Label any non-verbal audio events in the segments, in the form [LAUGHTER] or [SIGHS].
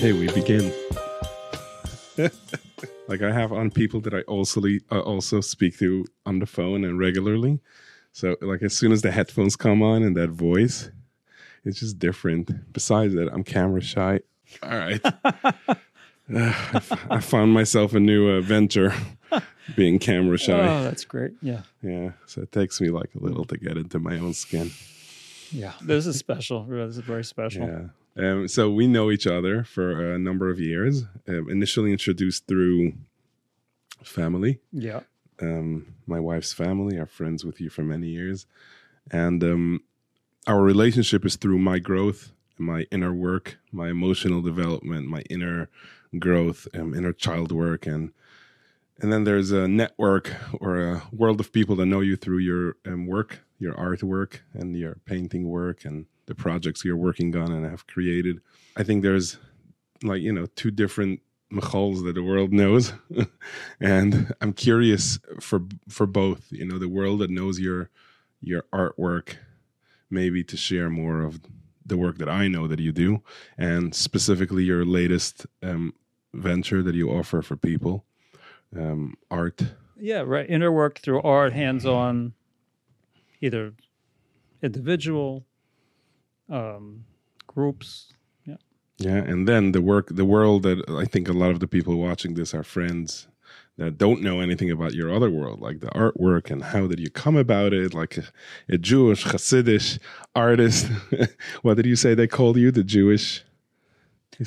Okay, we begin. like I have on people that I also uh, also speak to on the phone and regularly. So like as soon as the headphones come on and that voice, it's just different. Besides that, I'm camera shy. All right. [LAUGHS] uh, I found myself a new uh, venture being camera shy. Oh, that's great. Yeah. Yeah. So it takes me like a little to get into my own skin. Yeah. This is special. This is very special. Yeah. Um, so we know each other for a number of years. Um, initially introduced through family. Yeah. Um, my wife's family are friends with you for many years, and um, our relationship is through my growth, my inner work, my emotional development, my inner growth, um, inner child work, and and then there's a network or a world of people that know you through your um, work, your artwork, and your painting work, and the projects you're working on and have created. I think there's like you know two different Michoels that the world knows, [LAUGHS] and I'm curious for for both. You know, the world that knows your your artwork, maybe to share more of the work that I know that you do, and specifically your latest um, venture that you offer for people, um, art. Yeah, right. Inner work through art, hands on, either individual, um, groups. Yeah. Yeah, and then the work, the world that I think a lot of the people watching this are friends that don't know anything about your other world, like the artwork and how did you come about it, like a, a Jewish Hasidic artist. [LAUGHS] what did you say they called you, the Jewish?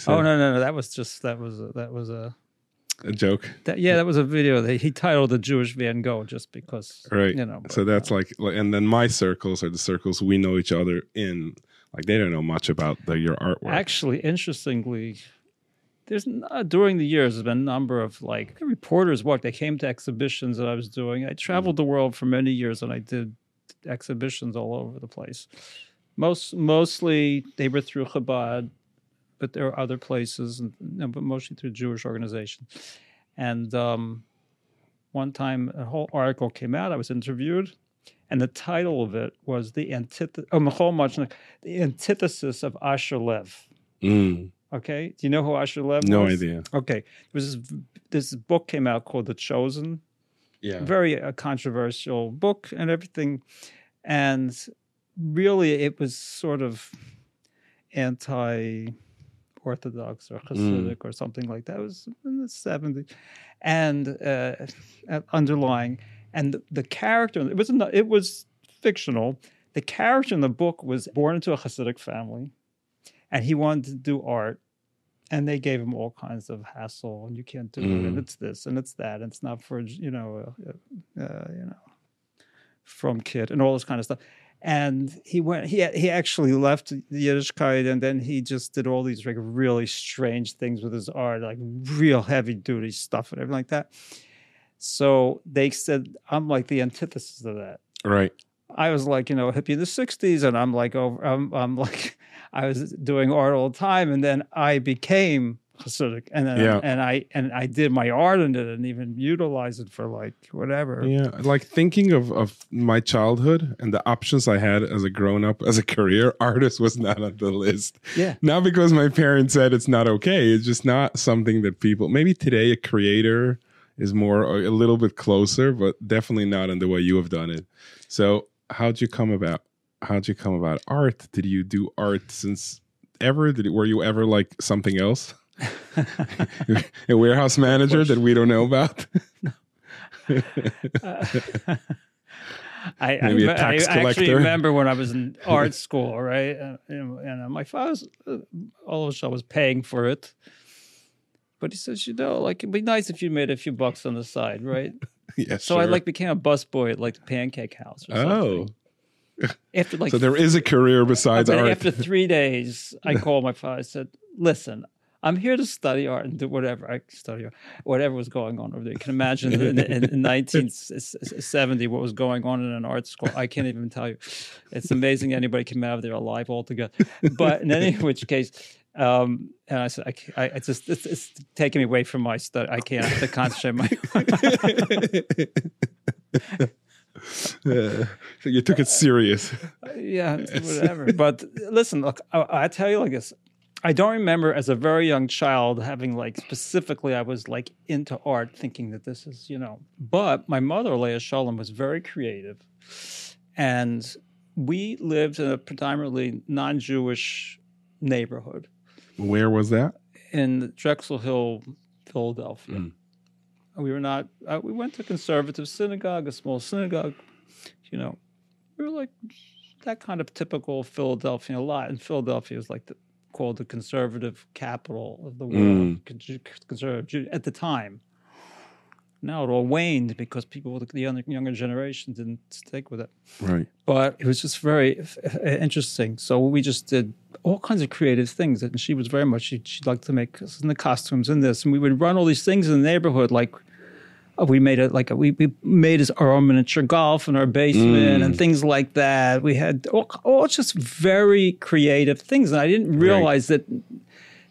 Oh no, no, no! That was just that was a, that was a a joke. That, yeah, that was a video that he titled "The Jewish Van Gogh" just because, right? You know. But, so that's uh, like, and then my circles are the circles we know each other in. Like they don't know much about the, your artwork. Actually, interestingly, there's uh, during the years there's been a number of like reporters work. They came to exhibitions that I was doing. I traveled the world for many years, and I did exhibitions all over the place. Most mostly they were through Chabad, but there are other places, and, but mostly through Jewish organizations. And um, one time, a whole article came out. I was interviewed, and the title of it was the antithesis. Oh, the antithesis of Asher Lev. Mm. Okay, do you know who Asher Lev? No was? idea. Okay, there was this, this, book came out called The Chosen. Yeah, very uh, controversial book and everything, and really it was sort of anti orthodox or Hasidic mm. or something like that. It was in the 70s. And uh, underlying, and the, the character, it was, it was fictional. The character in the book was born into a Hasidic family, and he wanted to do art. And they gave him all kinds of hassle, and you can't do mm. it, and mm. it's this, and it's that, and it's not for you know, uh, uh, you know, from kid, and all this kind of stuff and he went he he actually left the Yiddishkeit and then he just did all these like really strange things with his art like real heavy duty stuff and everything like that so they said I'm like the antithesis of that right I was like you know hippie in the 60s and I'm like over I'm, I'm like [LAUGHS] I was doing art all the time and then I became Hasidic, and then yeah. and I and I did my art in it and even utilize it for like whatever. Yeah, like thinking of of my childhood and the options I had as a grown up as a career [LAUGHS] artist was not on the list. Yeah, not because my parents said it's not okay. It's just not something that people. Maybe today a creator is more a little bit closer, but definitely not in the way you have done it. So how'd you come about? How'd you come about art? Did you do art since ever? Did it, were you ever like something else? [LAUGHS] a warehouse manager that we don't know about. [LAUGHS] uh, [LAUGHS] I, I, a tax I, I actually remember when I was in art school, right? And, and my father, uh, all of was paying for it. But he says, you know, like it'd be nice if you made a few bucks on the side, right? [LAUGHS] yeah. So sure. I like became a busboy at like the Pancake House. oh. [LAUGHS] After like, so there is a career besides art. After [LAUGHS] three days, I called my father. I said, "Listen, I'm here to study art and do whatever I study art, whatever was going on over there. You can imagine in, in, in 1970 what was going on in an art school. I can't even tell you. It's amazing anybody came out of there alive altogether. But in any which case, um, and I said, I, I it's just it's, it's, taking me away from my study. I can't have to concentrate my. yeah. [LAUGHS] So you took it serious. yeah, [LAUGHS] whatever. But listen, look, I, I tell you like this I don't remember as a very young child having like specifically I was like into art, thinking that this is you know. But my mother, Leah Shalom, was very creative, and we lived in a predominantly non-Jewish neighborhood Where was that? in Drexel Hill, Philadelphia. Mm. We were not. Uh, we went to conservative synagogue, a small synagogue. You know, we were like that kind of typical Philadelphia. A lot in Philadelphia is like the, called the conservative capital of the world, con- conservative at the time. Now it all waned because people, with the younger, generation, didn't stick with it Right. but it was just very f- f- interesting. So we just did all kinds of creative things, and she was very much she she liked to make us in the costumes and this, and we would run all these things in the neighborhood. Like uh, we made it like a, we we made our own miniature golf in our basement and things like that. We had all, all just very creative things, and I didn't realize that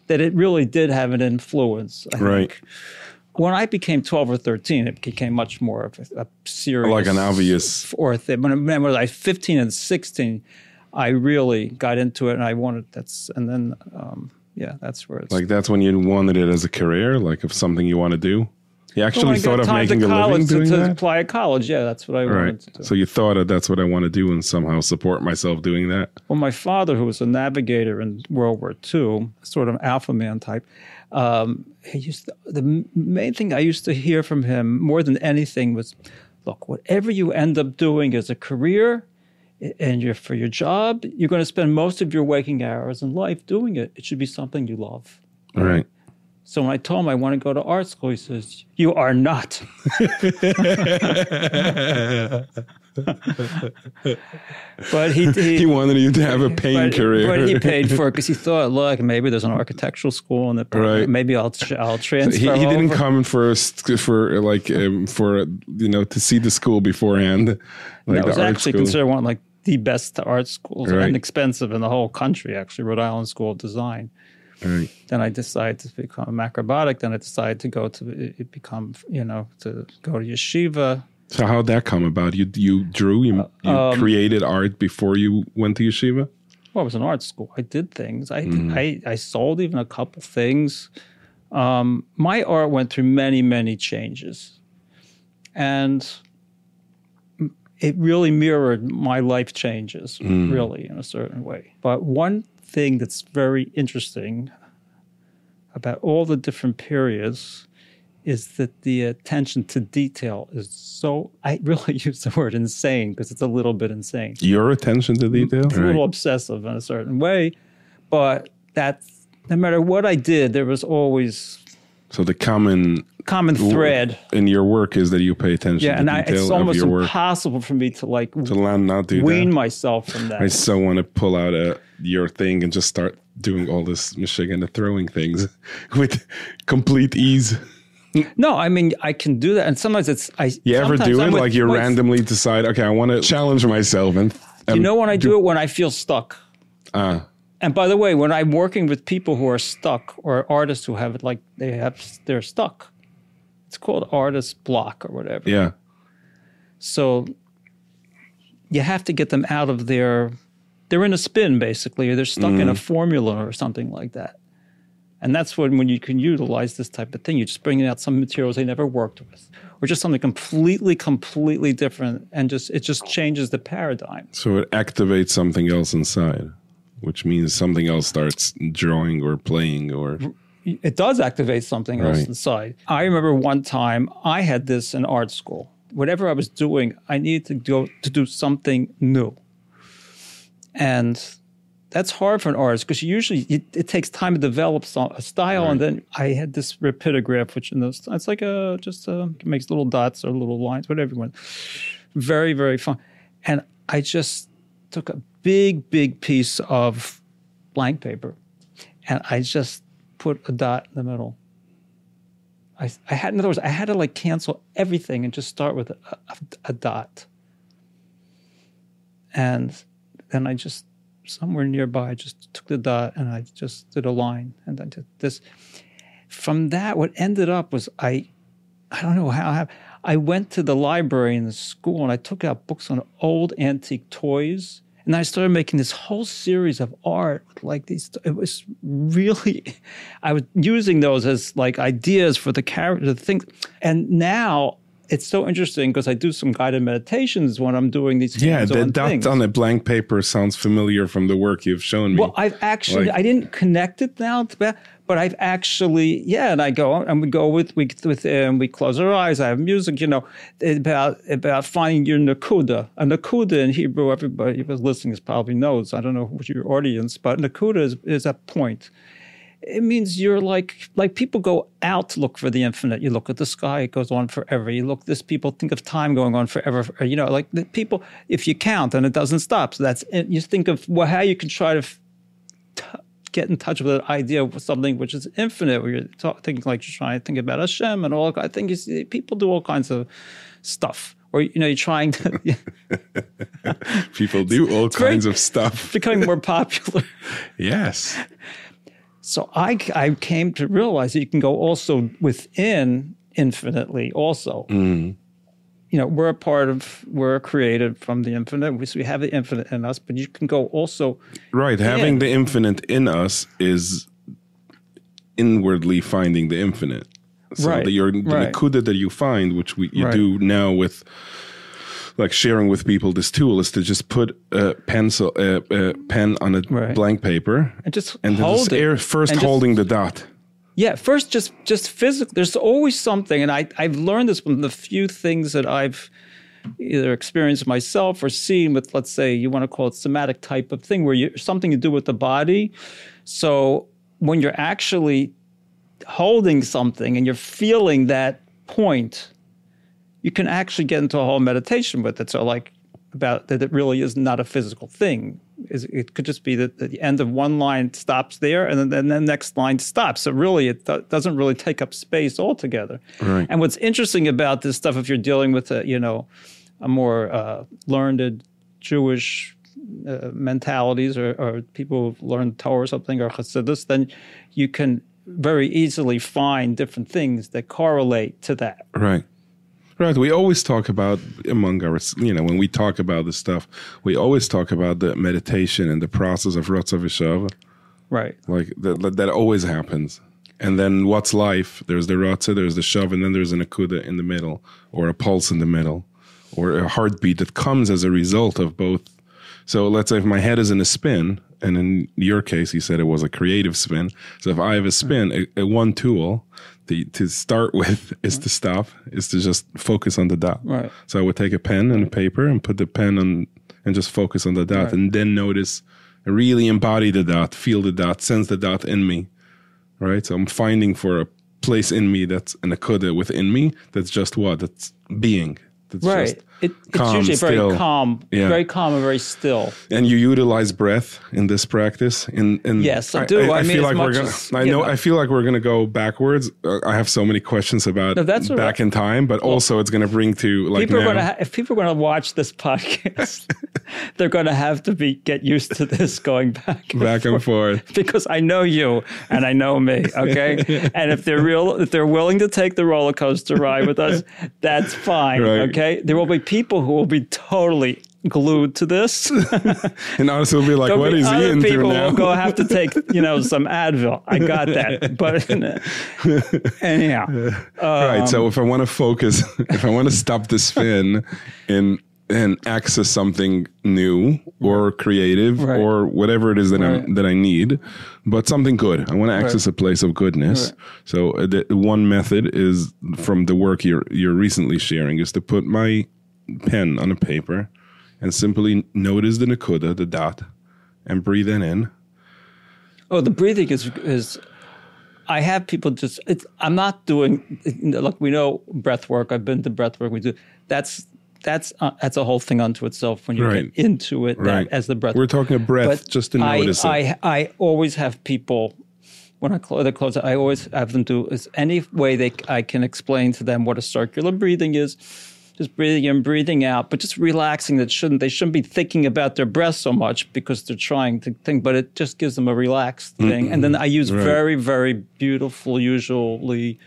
that it really did have an influence. I Right. think. When I became 12 or 13, it became much more of a, a serious Like an obvious- or th- when, I- when I was like 15 and 16, I really got into it and I wanted that's and then um, yeah, that's where it's Like that's when you wanted it as a career, like of something you want to do. You actually thought of making a living college to, doing to that. apply at college. Yeah, that's what I wanted Right. to do. So you thought of that's what I want to do and somehow support myself doing that. well, my father, who was a navigator in World War II, sort of alpha man type, um, he used to, the main thing I used to hear from him more than anything was, look, whatever you end up doing as a career and you're for your job, you're going to spend most of your waking hours in life doing it. It should be something you love. Right. So when I told him I want to go to art school, he says, "You are not." [LAUGHS] but he, he, He wanted you to have a paying but, career. but he paid for it because he thought, look, maybe there's an architectural school in the Right. maybe I'll I'll transfer. he, he didn't come for a st- for like um, for you know to see the school beforehand. Like was the art actually school. considered one like the best art schools Right. and expensive in the whole country. Actually, Rhode Island School of Design. Right. Then I decided to become a macrobiotic. Then I decided to go to become you know to go to yeshiva. So how'd that come about? You you drew you, you Um, created art before you went to yeshiva. well, it was an art school. I did things. I Mm-hmm. I, I sold even a couple things. Um, my art went through many many changes, and it really mirrored my life changes, Mm. really in a certain way. But one thing that's very interesting about all the different periods is that the attention to detail is so. I really [LAUGHS] use the word insane because it's a little bit insane Your attention to detail. it's a little obsessive in a certain way, but that's no matter what I did, there was always So the common common thread. in your work is that you pay attention Yeah, to and I, it's almost impossible for me to like To land not do wean that. myself from that. I so want to pull out a your thing and just start doing all this Michigan throwing things [LAUGHS] with complete ease. No, I mean I can do that, and sometimes it's I. You ever do it with- like you randomly decide? Okay, I want to challenge myself and. You know when I do it when I feel stuck. Ah, And by the way, when I'm working with people who are stuck or artists who have it like they have they're stuck, it's called artist block or whatever. yeah. So you have to get them out of their they're in a spin basically, or they're stuck in a formula or something like that. And that's when when you can utilize this type of thing. You're just bringing out some materials they never worked with, or just something completely, completely different, and just it just changes the paradigm. So it activates something else inside, which means something else starts drawing or playing or. it does activate something else inside. I remember one time I had this in art school. Whatever I was doing, I needed to go to do something new. And that's hard for an artist because usually it, it takes time to develop some, a style. And then I had this rapidograph, which in those it's like a just a, it makes little dots or little lines, whatever you want. Very very fun. And I just took a big big piece of blank paper, and I just put a dot in the middle. I, I had, in other words, I had to like cancel everything and just start with a, a, a dot. And then I just, somewhere nearby, I just took the dot and I just did a line. And I did this. From that, what ended up was I, I don't know how, I, went to the library in the school and I took out books on old antique toys And I started making this whole series of art, with like these. It was really, [LAUGHS] I was using those as like ideas for the character, the things. And now it's so interesting because I do some guided meditations when I'm doing these. Yeah, the hands-on dot things. on a blank paper sounds familiar from the work you've shown me. Well, I've actually Like- I didn't connect it now to but I've actually yeah, and I go and we go with we with um, we close our eyes. I have music, you know, about about finding your nakuda. A nakuda in Hebrew, everybody who's listening is probably knows. I don't know what your audience, but nakuda is is a point. It means you're like like people go out to look for the infinite. You look at the sky; it goes on forever. You look this people think of time going on forever. You know, like the people. If you count and it doesn't stop, so that's you think of well, how you can try to t- get in touch with an idea of something which is infinite. Where you're talk, thinking like you're trying to think about Hashem and all. I think you see, people do all kinds of stuff. Or you know, you're trying to [LAUGHS] People do all very- kinds of stuff. becoming more popular. [LAUGHS] Yes. So I, I came to realize that you can go also within infinitely also. Mm-hmm. You know, we're a part of, we're created from the infinite. We, so we have the infinite in us, but you can go also, Right. Having the infinite in us is inwardly finding the infinite. So Right, the, your, the right. nakuda that you find, which we you Right. do now with like sharing with people this tool is to just put a pencil a, a pen on a Right. blank paper and just and hold just it. air, first and just- holding the dot. Yeah, first just just physical. There's always something, and I I've learned this from the few things that I've either experienced myself or seen with, let's say, you want to call it somatic type of thing, where you something to do with the body. So when you're actually holding something and you're feeling that point, you can actually get into a whole meditation with it. So like about that it really is not a physical thing. Is it could just be that the end of one line stops there and then, the next line stops. So really it do- doesn't really take up space altogether. Right. And what's interesting about this stuff, if you're dealing with a, you know, a more uh, learned Jewish uh, mentalities or, or people who've learned Torah or something or Hasidus, then you can very easily find different things that correlate to that. Right. Right. We always talk about among our, you know, when we talk about this stuff, we always talk about the meditation and the process of Ratzah V'Shava. Right. Like that, that, always happens. And then what's life? There's the Ratzah, there's the Shav, and then there's an Akuda in the middle, or a pulse in the middle, or a heartbeat that comes as a result of both. So let's say if my head is in a spin, and in your case, you said it was a creative spin. So if I have a spin, a, a one tool to, to start with [LAUGHS] is mm-hmm. to stop, is to just focus on the dot. Right. So I would take a pen and a paper and put the pen on and just focus on the dot Right. and then notice, really embody the dot, feel the dot, sense the dot in me. Right. So I'm finding for a place in me that's an akuda within me that's just what? That's being. That's Right. just It, it's usually very still. calm, Yeah. very calm and very still. and you utilize breath in this practice in, in Yes, I do. I mean, feel like we're gonna as- i know know. i feel like we're gonna go backwards uh, i have so many questions about No, that's back in time but also it's gonna bring to like People now. ha- if people are going to watch this [LAUGHS] podcast, [LAUGHS] they're going to have to be get used to this going back and back and forth because I know you and I know me. Okay, [LAUGHS] and if they're real, if they're willing to take the roller coaster ride with us, that's fine. Right. Okay, there will be people who will be totally glued to this. [LAUGHS] and honestly will be like what be is he other into people now will go have to take you know some Advil. I got that, but anyhow, right Um, so if i want to focus if i want to stop the spin and and access something new or creative Right. or whatever it is that Right. i that i need but something good i want to access a place of goodness Right. so uh, the one method is from the work you're you're recently sharing is to put my pen on a paper and simply notice the nakuda the dot and breathe in in Oh, the breathing is is. I have people just. It's. I'm not doing. Look, we know breath work. I've been to breath work. We do. That's that's uh, that's a whole thing unto itself when you Right. get into it. right That, as the breath. we're talking of breath but just to I, notice it I I always have people when I close the close. I always have them do is any way they I can explain to them what a circular breathing is. Just breathing in, breathing out, but just relaxing. That shouldn't they shouldn't be thinking about their breath so much because they're trying to think. But it just gives them a relaxed thing. And then I use very very beautiful, usually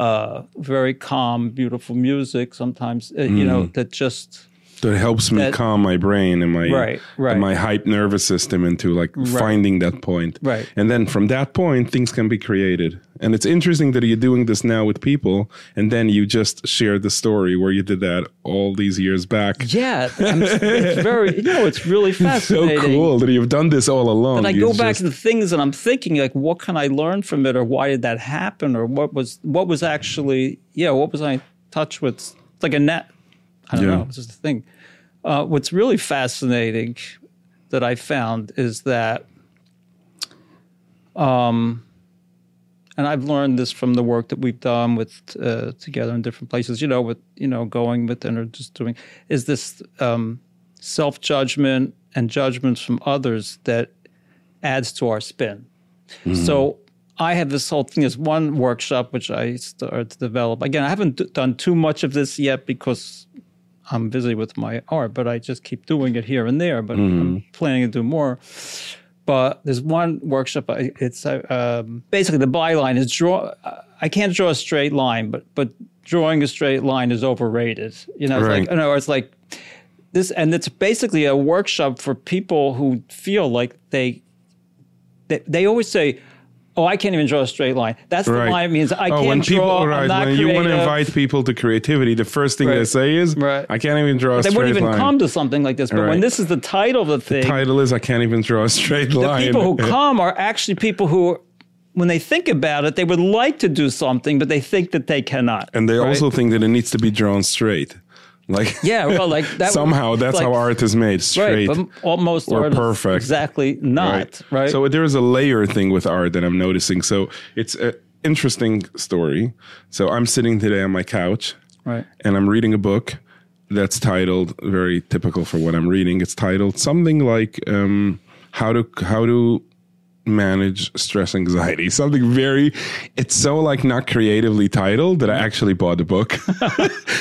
uh, very calm, beautiful music. Sometimes uh, you know that just that helps me That- calm my brain and my Right, right. and my hype nervous system into like finding that point. Right. And then from that point, things can be created. And it's interesting that you're doing this now with people, and then you just shared the story where you did that all these years back. Yeah, it's very you know it's really [LAUGHS] fascinating. So cool that you've done this all along. And I You go back to the things and I'm thinking like, what can I learn from it, or why did that happen, or what was what was actually yeah, what was I in touch with? It's like a net. I don't Yeah. know. It's just a thing. Uh, what's really fascinating that I found is that, um, and I've learned this from the work that we've done with uh, together in different places. You know, with you know going within or just doing is this um, self judgment and judgments from others that adds to our spin. So I have this whole thing. as one workshop which I started to develop. Again, I haven't d- done too much of this yet because I'm busy with my art, but I just keep doing it here and there. But I'm planning to do more. But there's one workshop. It's uh, um, basically the byline is draw. I can't draw a straight line, but but drawing a straight line is overrated. You know, it's like no, it's like this, and it's basically a workshop for people who feel like they they, they always say, "Oh, I can't even draw a straight line." That's the line it means I oh, can't when draw. people, I'm right, when creative. you want to invite people to creativity, the first thing they say is, Right. "I can't even draw a straight line. they wouldn't even line." come to something like this. But when this is the title of the thing, The Title is, "I can't even draw a straight the line." The people who [LAUGHS] come are actually people who, when they think about it, they would like to do something, but they think that they cannot. and they right? also think that it needs to be drawn straight. Like yeah, well, like [LAUGHS] that. somehow that's like, how art is made straight. Right, but almost or perfect. exactly not right. So there is a layer thing with art that I'm noticing. So it's an interesting story. So I'm sitting today on my couch right. and I'm reading a book that's titled very typical for what I'm reading. It's titled something like um, how to how to manage stress anxiety something very it's so like not creatively titled that i actually bought the book [LAUGHS]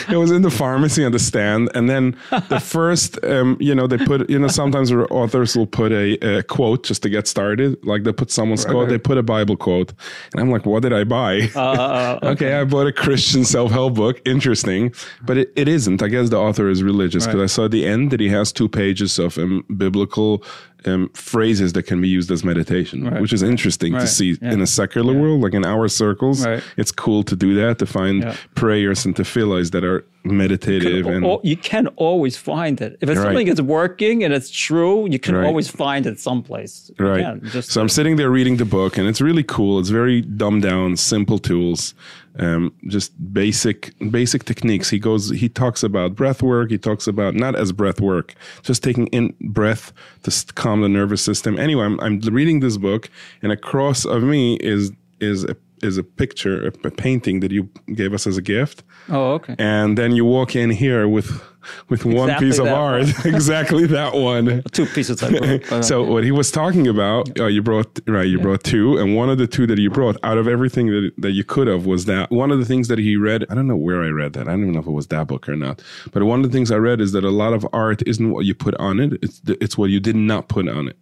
it was in the pharmacy on the stand and then the [LAUGHS] first um, you know they put you know sometimes authors will put a, a quote just to get started like they put someone's quote they put a bible quote and i'm like what did i buy Uh, [LAUGHS] okay. I bought a Christian self help book. Interesting. But it, it isn't. I guess the author is religious because Right. I saw at the end that he has two pages of um, biblical um, phrases that can be used as meditation, Right. which is interesting to see Yeah. in a secular world, like in our circles. Right. It's cool to do that, to find Yeah. prayers and tefillahs that are meditative. and Al- you can always find it. If it's Right. something that's working and it's true, you can Right. always find it someplace. You Right. can, just so I'm sitting there reading the book, and it's really cool. It's very dumbed down, simple tools, um, just basic basic techniques. He goes, he talks about breath work. He talks about not as breath work, just taking in breath to calm the nervous system. Anyway, I'm, I'm reading this book, and across of me is is a, is a picture, a, a painting that you gave us as a gift oh, okay. and then you walk in here with with one piece of art, [LAUGHS] [LAUGHS] exactly that one. Two pieces. I wrote, but, uh, [LAUGHS] So what he was talking about, uh, you brought right, you brought two, and one of the two that you brought out of everything that that you could have was that one of the things that he read. I don't know where I read that. I don't even know if it was that book or not. But one of the things I read is that a lot of art isn't what you put on it; it's the, it's what you did not put on it,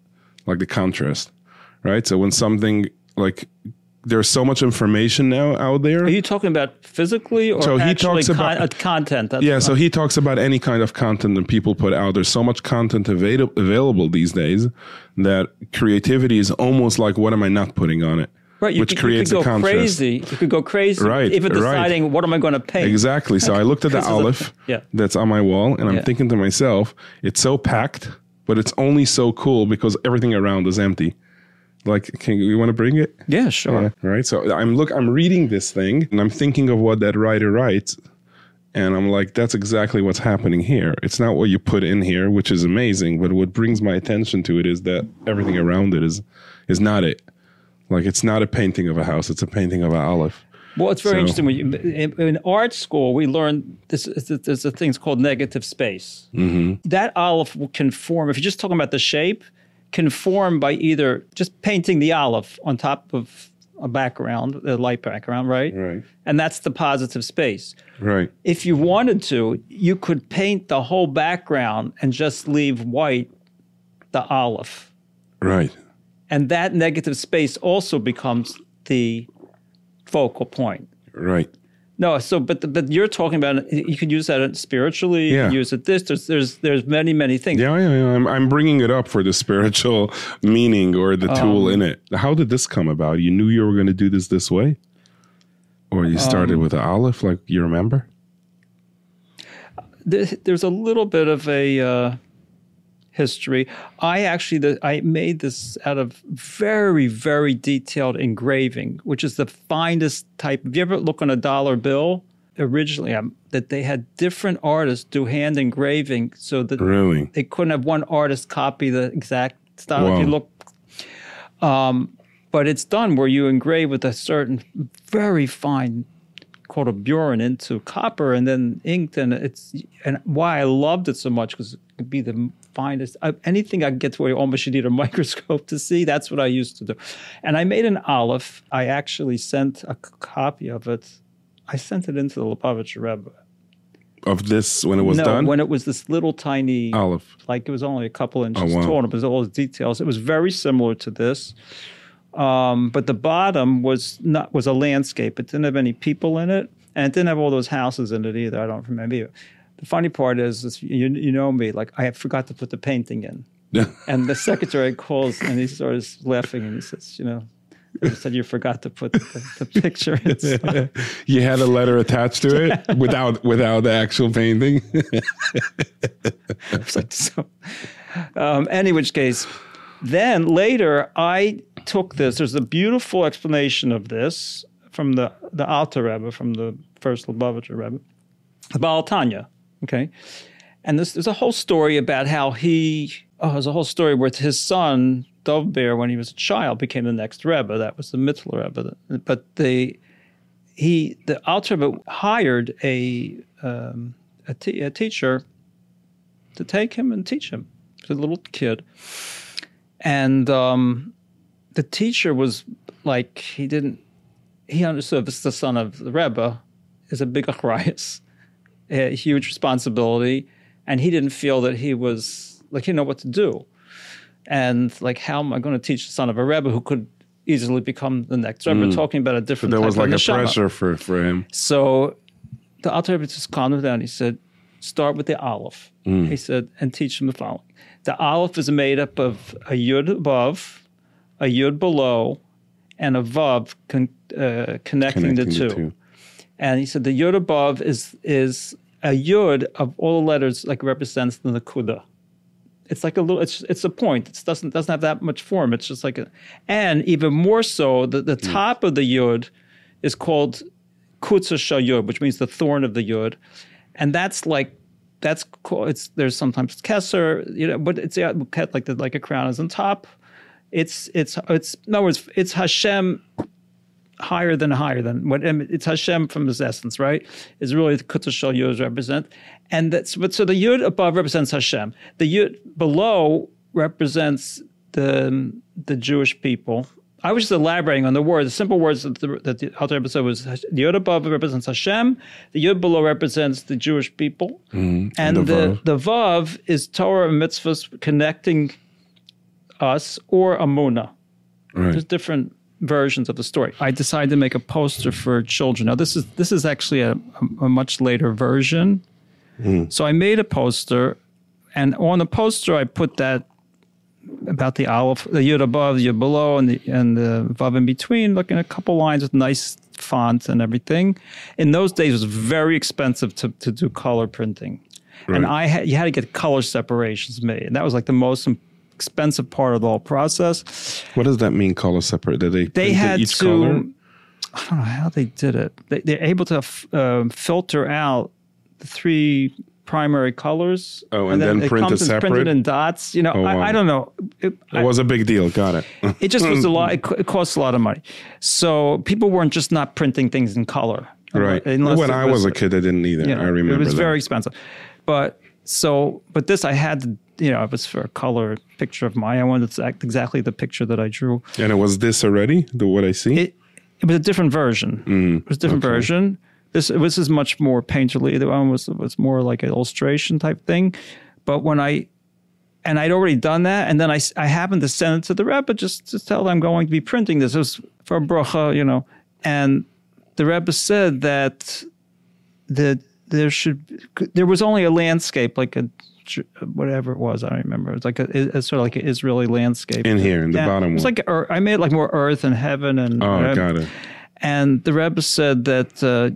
like the contrast, right? So when something like there's so much information now out there. are you talking about physically or So he actually talks about- uh, content? That's Yeah, so he talks about any kind of content that people put out. There's so much content avail- available these days that creativity is almost like, what am I not putting on it? right. You which could, creates you a could go contrast. crazy. You could go crazy. Right, Even right. deciding what am I going to paint. Exactly. So I looked at the a- olive yeah. that's on my wall, and I'm Yeah. thinking to myself, it's so packed, but it's only so cool because everything around is empty. Like, can you want to bring it? Yeah, sure. Yeah, right. So I'm look, I'm reading this thing, and I'm thinking of what that writer writes, and I'm like, that's exactly what's happening here. It's not what you put in here, which is amazing, but what brings my attention to it is that everything around it is is not it. Like it's not a painting of a house; it's a painting of an olive. Well, it's very So- interesting. You, in, in art school, we learn this. this- There's a thing called negative space. Mm-hmm. That olive can form. If you're just talking about the shape, can form by either just painting the olive on top of a background, a light background, right? Right. And that's the positive space. Right. If you wanted to, you could paint the whole background and just leave white the olive. Right. And that negative space also becomes the focal point. Right. No, so but but you're talking about you could use that spiritually. You Yeah. can use it this. There's there's there's many many things. Yeah, yeah, yeah. I'm, I'm bringing it up for the spiritual [LAUGHS] meaning or the tool in it. How did this come about? You knew you were going to do this this way? Or you started with an olive, like you remember? There- There's a little bit of a uh, history. I actually the, I made this out of very very detailed engraving, which is the finest type. If you ever look on a dollar bill, originally um, that they had different artists do hand engraving, so that Really? they couldn't have one artist copy the exact style. If you look, um, but it's done where you engrave with a certain very fine called a burin into copper and then inked, and it's and why I loved it so much because it could be the finest I, anything I get to where you almost should need a [LAUGHS] microscope to see. That's what I used to do, and I made an olive. I actually sent a copy of it. I sent it into the Lubavitcher Rebbe. Of this when it was no, done? when it was this little tiny olive. like it was only a couple inches Oh, wow. tall, it was all the details. It was very similar to this, um, but the bottom was not was a landscape. It didn't have any people in it, and it didn't have all those houses in it either. I don't remember. Either. The funny part is, is you, you know me, like I forgot to put the painting in, [LAUGHS] and the secretary calls and he starts laughing and he says, you know. He said you forgot to put the, the picture inside. [LAUGHS] you had a letter attached to it [LAUGHS] without without the actual painting. I was like, so. Um, any which case, then later I took this. There's a beautiful explanation of this from the the Alter Rebbe, from the first Lubavitcher Rebbe, the Baal Tanya. Okay, and this there's a whole story about how he. Oh, there's a whole story where his son Dov Ber, when he was a child, became the next Rebbe. That was the Mittler Rebbe. But the he the Alter Rebbe hired a um, a, teacher to take him and teach him. He's a little kid. And um, the teacher was like, he didn't, he understood this is the son of the Rebbe, is a big achrayas, a huge responsibility. And he didn't feel that he was, like, he didn't know what to do. And like, how am I going to teach the son of a Rebbe who could easily become the next Rebbe? Talking about a different there type was like a neshama. pressure for, for him. So the Alter Rebbe just calmed him down. He said, start with the Aleph. He said, and teach him the following. The Aleph is made up of a Yud above, a Yud below, and a Vav con- uh, connecting, the, Connecting two. And he said the yod above is is a yod of all the letters like represents the Nakuda. It's like a little. It's it's a point. It doesn't doesn't have that much form. It's just like a, and even more so, the the hmm. top of the yod is called Kutza Shayud, which means the thorn of the yod, and that's like that's cool. It's there's sometimes Kesser, you know, but it's yeah, like the like a crown is on top. It's it's it's in other words, it's Hashem higher than higher than what it's Hashem from his essence, right? Is really the Kutza Shal Yud represent, and that's but so the Yud above represents Hashem. The Yud below represents the the Jewish people. I was just elaborating on the words, the simple words that the, that the Alter episode was. The Yud above represents Hashem. The Yud below represents the Jewish people, mm-hmm. and, the the the Vav is Torah and mitzvahs connecting us or Amuna. Right. There's different versions of the story. I decided to make a poster for children. Now this is this is actually a, a, much later version. Hmm. So I made a poster, and on the poster I put that about the aleph, the yud above, the yud below, and the and the vav in between, like in a couple lines with nice font and everything. In those days, it was very expensive to to do color printing, and I had you had to get color separations made, and that was like the most expensive part of the whole process. What does that mean, color separate? Did they, They had each to. color? I don't know how they did it. They, they're able to f- um, filter out the three primary colors. Oh, and then it print it and printed in dots. You know, Oh, wow. I, I don't know. It, It was a big deal. Got it. [LAUGHS] it just was a lot. It, it costs a lot of money. So people weren't just not printing things in color. right. Unless when I was a kid, I didn't either. you know, I remember it was that. very expensive. But so, but this I had to, you know, it was for a color picture of mine. I wanted exactly the picture that I drew. And it was this already, the what I see? It it was a different version. Mm, it was a different version. This this is much more painterly. The one was was more like an illustration type thing. But when I and I'd already done that, and then I, I happened to send it to the Rebbe just to tell them I'm going to be printing this. It was for bracha, you know, and the Rebbe said that that there should there was only a landscape like a whatever it was I don't remember it was like a, it's sort of like an Israeli landscape In here, in the Yeah, bottom It was one. like I made like more earth and heaven and Oh, got it. And the Rebbe said that uh,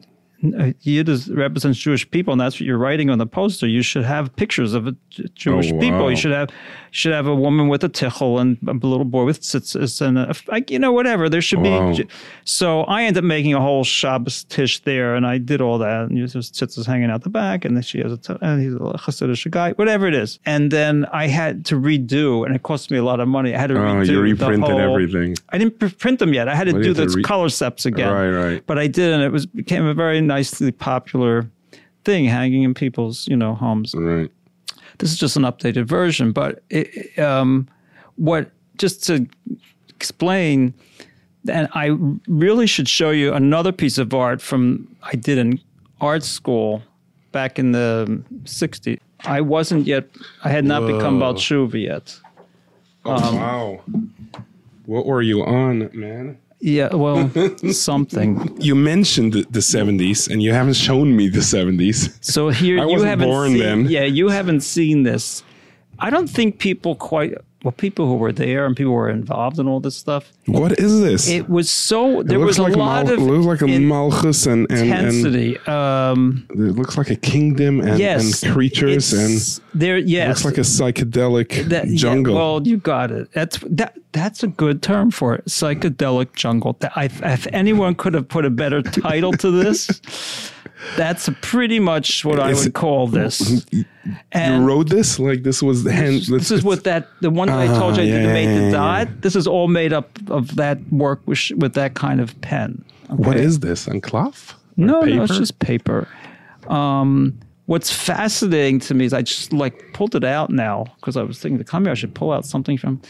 Yiddish uh, represents Jewish people, and that's what you're writing on the poster. You should have pictures of Jewish Oh, people. You should have should have a woman with a tichel and a little boy with tzitzis and a, like you know whatever. There should Wow. be. So I ended up making a whole Shabbos tish there, and I did all that. And there's tzitzis hanging out the back, and then she has a t- and he's a Hasidic guy, whatever it is. And then I had to redo, and it cost me a lot of money. I had to redo. Oh, redo you the reprinted whole, everything. I didn't print them yet. I had to Well, do those re- color steps again. Right, right. But I did, and it was became a very nicely popular thing, hanging in people's you know homes. Right. This is just an updated version, but it, um, what just to explain, and I really should show you another piece of art from I did in art school back in the '60s. I wasn't yet. I had not become Whoa. Baal Teshuva yet. Oh, Um, wow. What were you on, man? Yeah, well, [LAUGHS] something. You mentioned the, the 70s and you haven't shown me the 70s. So here I you wasn't haven't born seen, then. Yeah, you haven't seen this. I don't think people quite well, people who were there and people who were involved in all this stuff. What is this? It was so there It was looks a like lot Mal- of looks like a Malchus and, and, and intensity. um, it looks like a kingdom and, yes, and creatures and there. Yes, looks like a psychedelic that, yeah, jungle. well, you got it. That's that. That's a good term for it. Psychedelic jungle. I, if anyone could have put a better title to this, [LAUGHS] that's pretty much what I would call this. you And wrote this like this was the hand. this is what that the one that I told you I Ah, did yeah, to make yeah, the yeah, dot. This is all made up of that work with, with that kind of pen. What is this? On cloth? No, paper? no, it's just paper. Um, what's fascinating to me is I just like pulled it out now because I was thinking to come here I should pull out something from.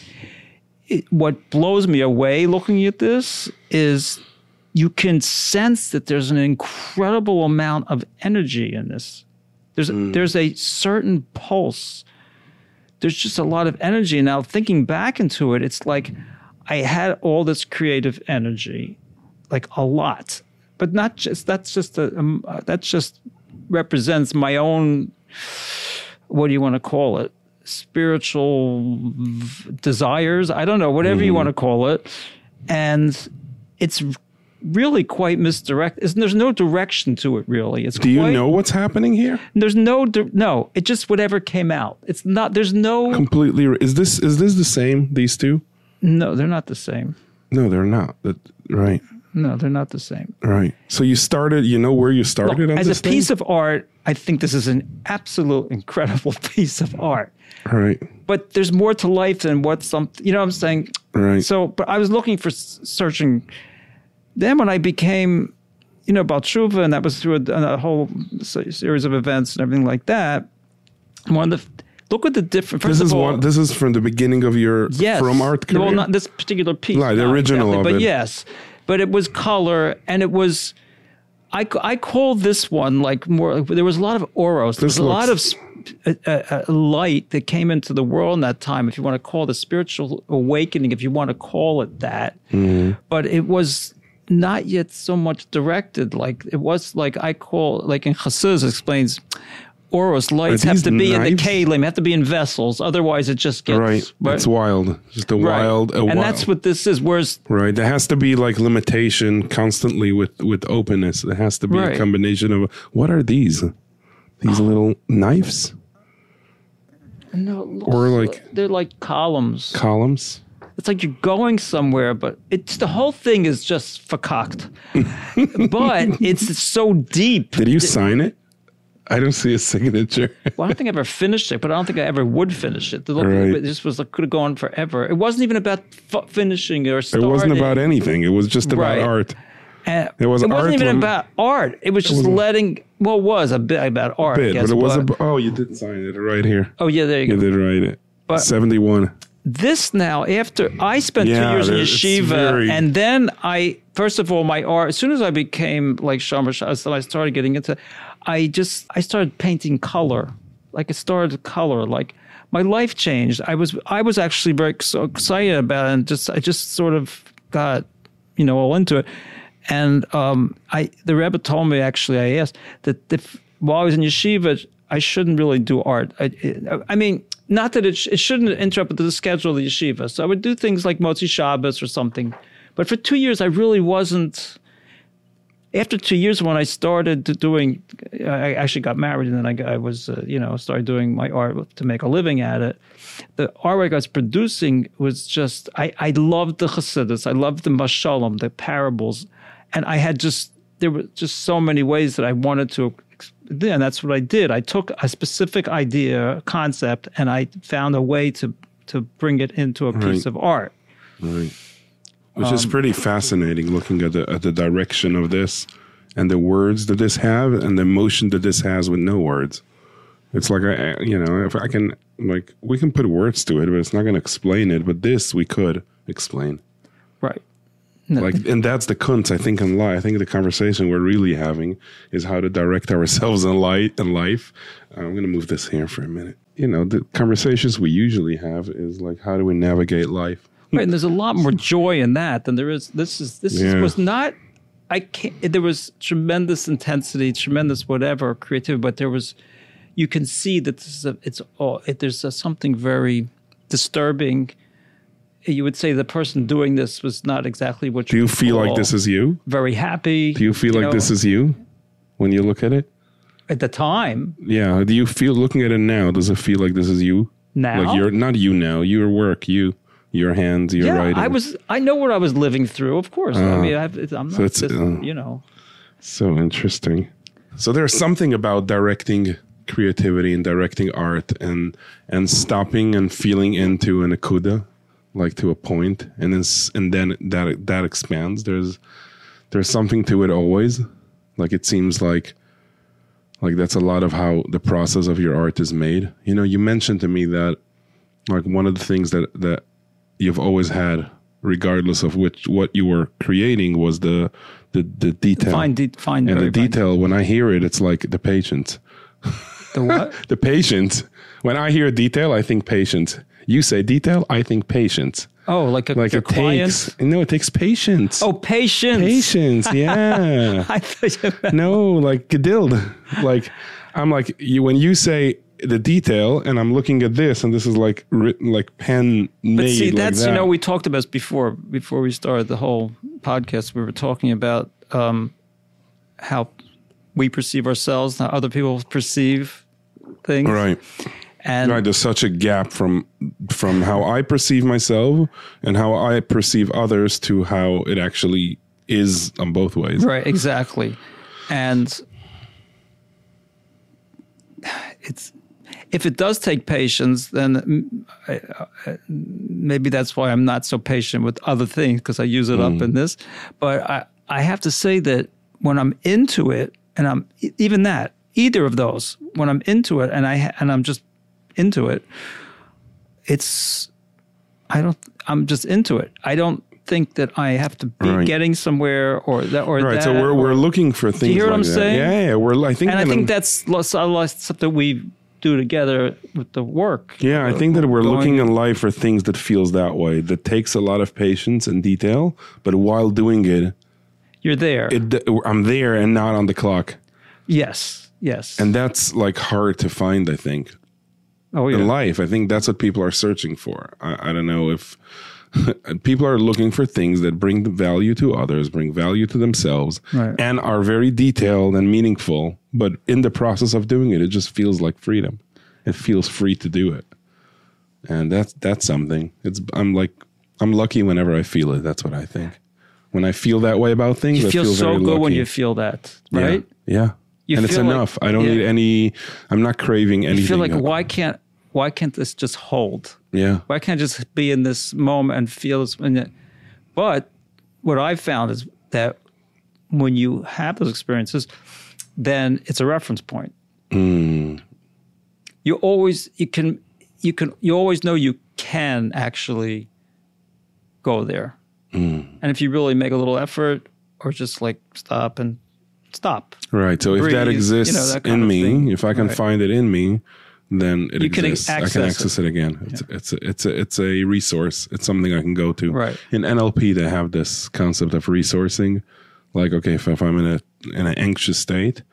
It, what blows me away looking at this is you can sense that there's an incredible amount of energy in this. There's there's a certain pulse. There's just a lot of energy. Now thinking back into it, it's like I had all this creative energy, like a lot, but not just that's just a um, uh, that just represents my own. What do you want to call it? Spiritual v- desires. I don't know, whatever you want to call it, and it's really quite misdirected. There's no direction to it, really. It's Do you quite- know what's happening here? There's no no. It just whatever came out. It's not. There's no. Completely. Is this is this the same? These two? No, they're not the same. No, they're not. That right. No, they're not the same. Right. So you started. You know where you started on As a piece of art, I think this is an absolute incredible [LAUGHS] piece of art. thing? Right. But there's more to life than what some. You know what I'm saying? Right. So, but I was looking for searching. Then when I became, you know, about Shuva, and that was through a, a whole series of events and everything like that. One of the look at the different. First this is all, one. This is from the beginning of your yes, from art career. Well, not this particular piece. Right, the original exactly, but it. yes, but it was color, and it was. I, I call this one like more. There was a lot of oros. There This was a lot of uh, uh, uh, light that came into the world in that time. If you want to call it a spiritual awakening, if you want to call it that, Mm-hmm. but it was not yet so much directed. Like it was like I call like in Chassidus explains. Oros lights have to be in the knives? kalim, have to be in vessels. Otherwise, it just gets right. It's wild. Just a Right. wild. A and wild. that's what this is. Whereas Right. There has to be like limitation constantly with with openness. There has to be Right. a combination of what are these? These little knives no, looks Or like- they're like columns. columns. It's like you're going somewhere, but it's the whole thing is just fakakt. [LAUGHS] but it's so deep. Did you sign it? I don't see a signature. [LAUGHS] Well, I don't think I ever finished it, but I don't think I ever would finish it. The look, Right. it just was like could have gone forever. It wasn't even about f- finishing or starting. It wasn't about anything. It was just about Right. art. And It was it wasn't art even about art. It was just letting. Well, it was a bit about art. I Bit, guess, but it was. but- A, oh, you did sign it right here. oh yeah, there you You go. You did write it. But- Seventy-one. This now after I spent two years in yeshiva, very- and then I first of all my art. As soon as I became like Shomer Shas, I started getting into. I just I started painting color, like I started color. Like my life changed. I was I was actually very so excited about it, and just I just sort of got you know all into it. And um, I, the Rebbe told me actually, I asked that if, while I was in yeshiva, I shouldn't really do art. I, I mean, not that it, sh- it shouldn't interrupt the schedule of the yeshiva. So I would do things like Motzi Shabbos or something. But for two years, I really wasn't. After two years, when I started doing, I actually got married, and then I, I was, uh, you know, started doing my art to make a living at it. The artwork I was producing was just, I, I loved the Chassidus, I loved the Mashalim, the parables, and I had just, there were just so many ways that I wanted to and that's what I did. I took a specific idea, concept, and I found a way to to bring it into a piece Right. of art. Right. Which is um, pretty fascinating looking at the at the direction of this and the words that this have and the emotion that this has with no words. It's like I I- you know, if I can like we can put words to it, but it's not gonna explain it. But this we could explain. Right. Like and that's the kunst I think in life. I think the conversation we're really having is how to direct ourselves in light in life. I'm gonna move this here for a minute. You know, the conversations we usually have is like how do we navigate life? Right, and there's a lot more joy in that than there is. This is this is, was not. I can't. There was tremendous intensity, tremendous whatever creativity, but there was. You can see that this is a. It's all. It, there's a, something very disturbing. You would say the person doing this was not exactly what you Do you feel like this is you? very happy. Do you feel like know, this is you when you look at it? at the time? Yeah. Do you feel looking at it now? Does it feel like this is you? Now, Like you're not you now. Your work, you, your hands, your yeah, writing. I was. I know what I was living through. Of course, I Uh, mean, I've, I'm not. it's, just, uh, you know, so interesting. So there's something about directing creativity and directing art and and stopping and feeling into a nekuda, like to a point, and then and then that that expands. There's there's something to it always. Like it seems like like that's a lot of how the process of your art is made. You know, you mentioned to me that like one of the things that that you've always had regardless of which what you were creating was the the, the detail fine, de- fine, and the fine. detail when i hear it it's like the patience The what? [LAUGHS] the patience when i hear detail i think patience you say detail i think patience. Oh, like a like it client? takes no it takes patience. Oh, patience. patience [LAUGHS] yeah. I thought you meant no like geduld like i'm like you when you say the detail and i'm looking at this and this is like written like pen made But see, like that's you know we talked about this before before we started the whole podcast. We were talking about um, how we perceive ourselves, how other people perceive things, right and Right, there's such a gap from from how I perceive myself and how I perceive others to how it actually is on both ways. right, exactly, and it's if it does take patience, then mm, I- I- maybe that's why I'm not so patient with other things because I use it up in this. But I, I have to say that when I'm into it, and I'm even that either of those, when I'm into it, and I and I'm just into it, it's I don't I'm just into it. I don't think that I have to be Right. getting somewhere or that or Right, that. so we're or- we're looking for things. Do you hear what I'm that. saying? Yeah, yeah, we're. I think, and I think that's lots a lot of stuff that we do together with the work. Yeah, I think that we're Going- looking in life for things that feels that way. That takes a lot of patience and detail, but while doing it, You're there. it I'm there and not on the clock, yes. Yes. and that's like hard to find. I think. Oh yeah. in life. I think that's what people are searching for. I, I don't know if [LAUGHS] people are looking for things that bring value to others, bring value to themselves, Right. and are very detailed and meaningful. But in the process of doing it, it just feels like freedom. It feels free to do it, and that's that's something. It's I'm like I'm lucky whenever I feel it. That's what I think. When I feel that way about things, you I feel, feel so very good when you feel that, right? Yeah. You and it's feel like- enough. I don't yeah. need any. I'm not craving anything. You feel like why can't why can't this just hold? Yeah. Why can't I just be in this moment and feel this? And but what I've found is that when you have those experiences, then it's a reference point. Mm. You always you can you can you always know you can actually go there. Mm. And if you really make a little effort or just like stop and stop. Right. So if that exists you know, that in me, if I can Right. find it in me, then it You can exists. I access can it. access it, again. It's it's a, it's a it's a resource. It's something I can go to. Right. In NLP, they have this concept of resourcing. Like, okay, if, if I'm in a in an anxious state,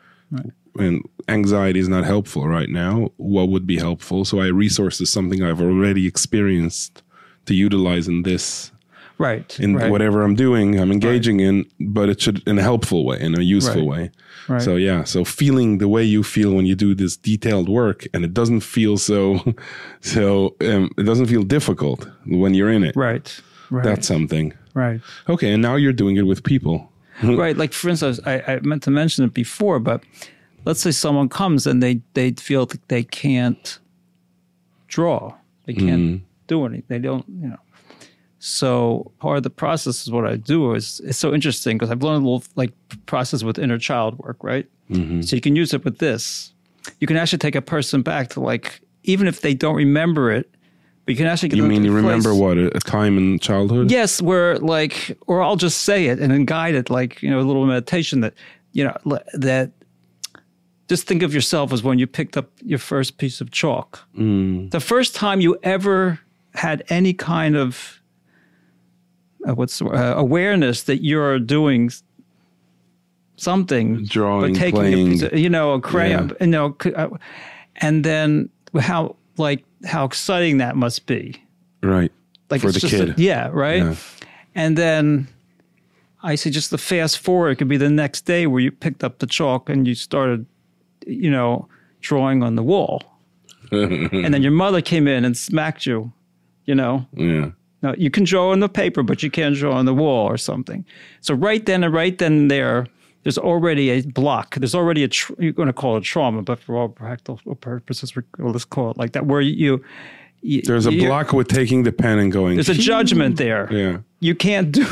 and anxiety is not helpful right now, what would be helpful? So I resource is something I've already experienced to utilize in this right in right, whatever I'm doing, I'm engaging in, but it should in a helpful way, in a useful Right. way. right. So yeah, so feeling the way you feel when you do this detailed work, and it doesn't feel so, [LAUGHS] so um, it doesn't feel difficult when you're in it. right right That's something. right Okay, and now you're doing it with people. [LAUGHS] right like for instance I, I meant to mention it before but let's say someone comes and they they feel that they can't draw they can't Mm-hmm. do anything they don't you know so part of the process is what i do is it's so interesting because i've learned a little like process with inner child work right Mm-hmm. so you can use it with this you can actually take a person back to like even if they don't remember it but you can actually get You them mean to you remember place- what a, a time in childhood? Yes, where like, or I'll just say it and then guide it, like you know, a little meditation that you know that. Just think of yourself as when you picked up your first piece of chalk. Mm. The first time you ever had any kind of uh, what's uh, awareness that you're doing something, Drawing, but taking a playing. piece of, you know, a crayon, Yeah. you know, uh, and then how like how exciting that must be Right. like For it's the just a- kid. yeah, right. Yeah. And then I say just the fast forward. It could be the next day where you picked up the chalk and you started, you know, drawing on the wall, [LAUGHS] and then your mother came in and smacked you. You know, Yeah. No, you can draw on the paper, but you can't draw on the wall or something. So right then and right then and there, there's already a block. There's already a tr- you're going to call it trauma, but for all practical purposes, we'll just call it like that. Where you, you There's a block with taking the pen and going. There's a judgment there Yeah. you can't do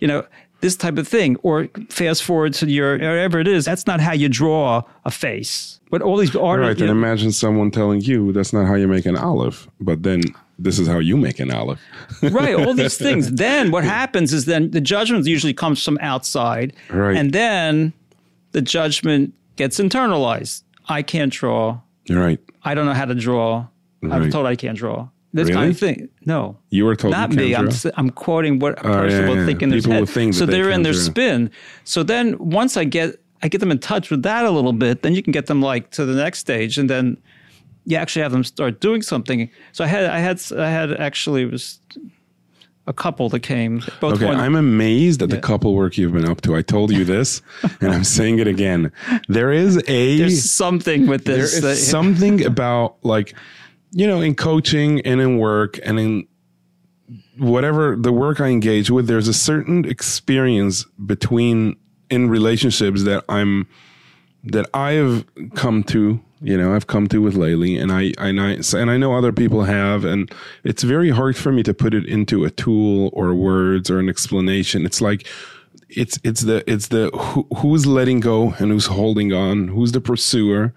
you know this type of thing or fast forward to your whatever it is that's not how you draw a face but all these Right. artists And imagine someone telling you that's not how you make an olive, but then this is how you make an olive. [LAUGHS] right all these [LAUGHS] things then what happens is then the judgment usually comes from outside Right. and then the judgment gets internalized i can't draw Right. i don't know how to draw i'm told i can't draw this Really? kind of thing no You were told not you can't me. I'm I'm quoting what a Oh, person yeah, will yeah. think in their head. so they they're in their draw. spin. So then once I get I get them in touch with that a little bit, then you can get them like to the next stage, and then you actually have them start doing something. So I had I had I had actually was a couple that came. Both Okay, I'm amazed at the couple work you've been up to. I told you this, [LAUGHS] and I'm saying it again. There is a there's something with this. There is that- something about like you know in coaching and in work and in whatever the work I engage with. There's a certain experience between in relationships that I'm that I have come to. You know, I've come to with Laylee, and I, and I, and I know other people have, and it's very hard for me to put it into a tool or words or an explanation. It's like, it's it's the it's the who, who's letting go and who's holding on, who's the pursuer,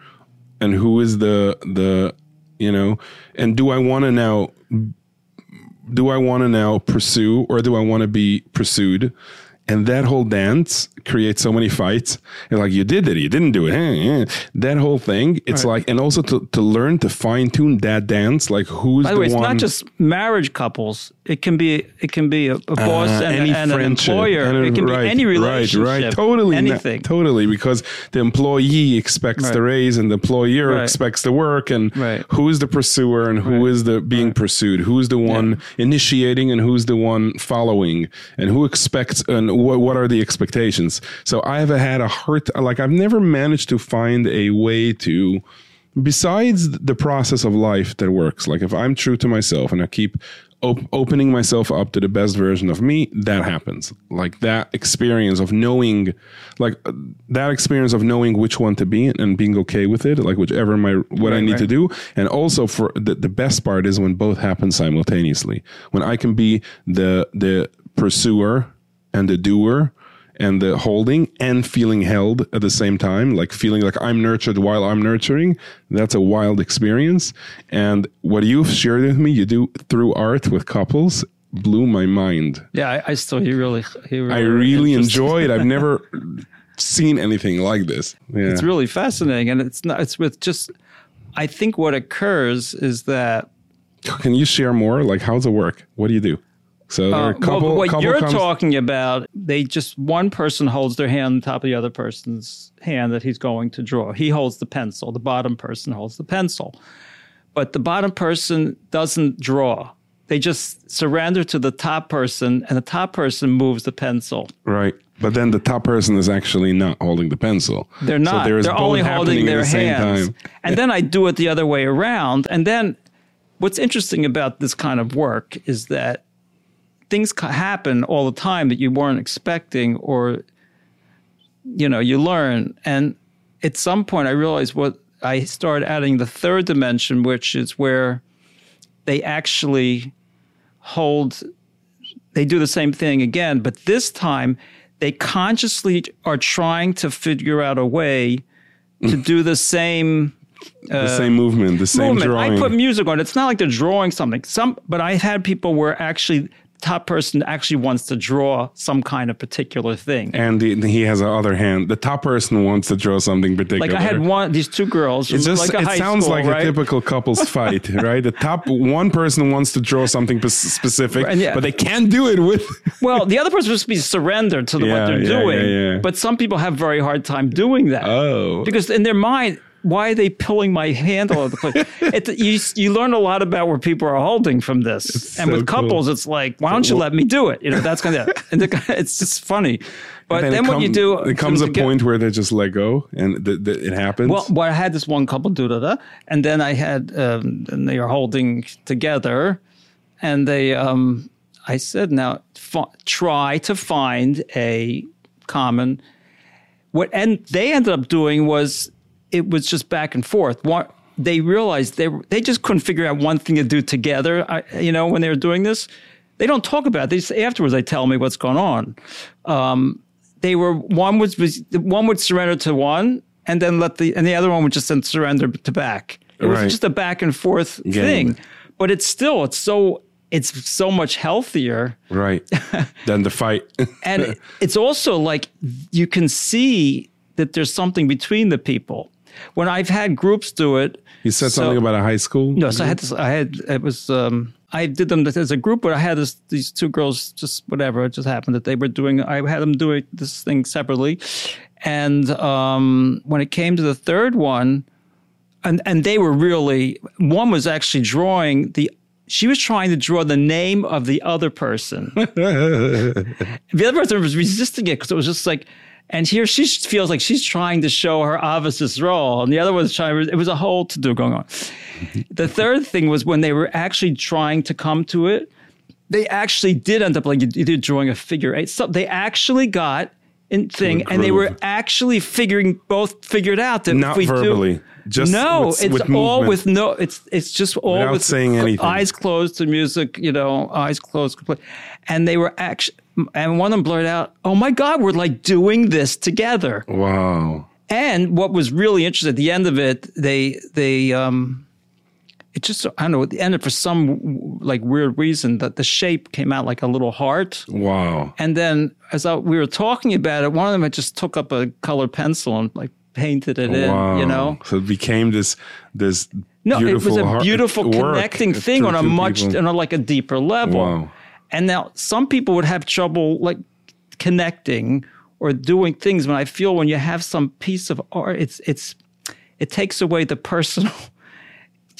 and who is the the you know, and do I want to now do I want to now pursue or do I want to be pursued? And that whole dance creates so many fights. And like you did it, you didn't do it. [LAUGHS] That whole thing, it's like, and also to, to learn to fine tune that dance, like who's by the, the way, it's one. not just marriage couples. It can be it can be a, a boss Uh, and, and an employer. and a- it can right, be any relationship. Right, right, totally, not- anything. totally, because the employee expects the raise and the employer Right. expects the work, and Right. who is the pursuer and who is the being pursued, who's the one initiating and who's the one following, and who expects and what what are the expectations. So I have had a hard like I've never managed to find a way to besides the process of life that works like if i'm true to myself and i keep op- opening myself up to the best version of me that happens. Like that experience of knowing like uh, that experience of knowing which one to be and being okay with it like whichever my what i need right. to do. And also for the, the best part is when both happen simultaneously. When i can be the the pursuer and the doer and the holding and feeling held at the same time, like feeling like I'm nurtured while I'm nurturing. That's a wild experience. And what you've shared with me, you do through art with couples, blew my mind. Yeah, I, I still he really he really I really enjoyed. I've never [LAUGHS] seen anything like this. Yeah. It's really fascinating, and it's not. It's with just. I think what occurs is that Can you share more? Like, how's it work? What do you do? So there are a Uh, couple. well, what couple you're comes- talking about, they just one person holds their hand on top of the other person's hand that he's going to draw. He holds the pencil. The bottom person holds the pencil, but the bottom person doesn't draw. They just surrender to the top person, and the top person moves the pencil. Right. But then the top person is actually not holding the pencil. They're not. So there is They're only holding their the same hands. time. And then I do it the other way around. And then what's interesting about this kind of work is that things happen all the time that you weren't expecting or you know, you learn. And at some point I realized what I started adding the third dimension, which is where they actually hold they do the same thing again, but this time they consciously are trying to figure out a way to do the same the uh, same movement, the same movement. drawing. I put music on. It's not like they're drawing something. Some, but I had people where actually top person actually wants to draw some kind of particular thing. and the, he has the other hand. The top person wants to draw something particular. Like I had one, these two girls. It's just, like a it sounds school, like right? a typical couples [LAUGHS] fight, right? The top one person wants to draw something specific, And yeah. but they can't do it with. [LAUGHS] Well, the other person must be surrendered to the, Yeah, what they're yeah, doing. But some people have very hard time doing that. Oh, because in their mind, why are they pulling my hand all over the place? [LAUGHS] it, you you learn a lot about where people are holding from this, and so with couples, it's like, why don't you let me do it? You know, that's kind of, and the, it's just funny. But then, it what you do, it comes a to get- point where they just let go, and th- th- it happens. Well, well, I had this one couple do that, and then I had, um, and they are holding together, and they, um, I said, now f- try to find a common. What and they ended up doing was it was just back and forth. One, they realized they they just couldn't figure out one thing to do together. I, you know, when they were doing this, they don't talk about it. Afterwards they tell me what's going on. Um, they were one was, was one would surrender to one, and then let the and the other one would just then surrender to back. It was just a back and forth Game. thing, but it's still it's so it's so much healthier right. [LAUGHS] then the fight. and it's also like you can see that there's something between the people. When I've had groups do it, you said so- something about a high school. no, so I had this. I had it was. Um, I did them as a group, but I had this, these two girls. Just whatever, it just happened that they were doing. I had them doing this thing separately, and um, when it came to the third one, and and they were really one was actually drawing the. She was trying to draw the name of the other person. [LAUGHS] the other person was resisting it because it was just like, and here she feels like she's trying to show her Avis's role, and the other one's trying. It was a whole to do going on. Mm-hmm. the third thing was when they were actually trying to come to it, they actually did end up like either drawing a figure eight. So they actually got in thing, and they were actually figuring both figured out that Not if we verbally, do. just no, with- it's with all movement. with no. It's it's just all Without with saying anything. eyes closed to music, you know, eyes closed, complete. And they were actually, and one of them blurted out, "Oh my God, we're like doing this together." Wow. And what was really interesting at the end of it, they they um, it just I don't know at the end of for some like weird reason that the shape came out like a little heart. Wow. And then as I, we were talking about it, one of them had just took up a colored pencil and like painted it wow. in, you know. So it became this this No, it was a beautiful connecting thing on a much people. on a, like a deeper level. Wow. And now some people would have trouble like connecting or doing things. When I feel when you have some piece of art, it's it's it takes away the personal.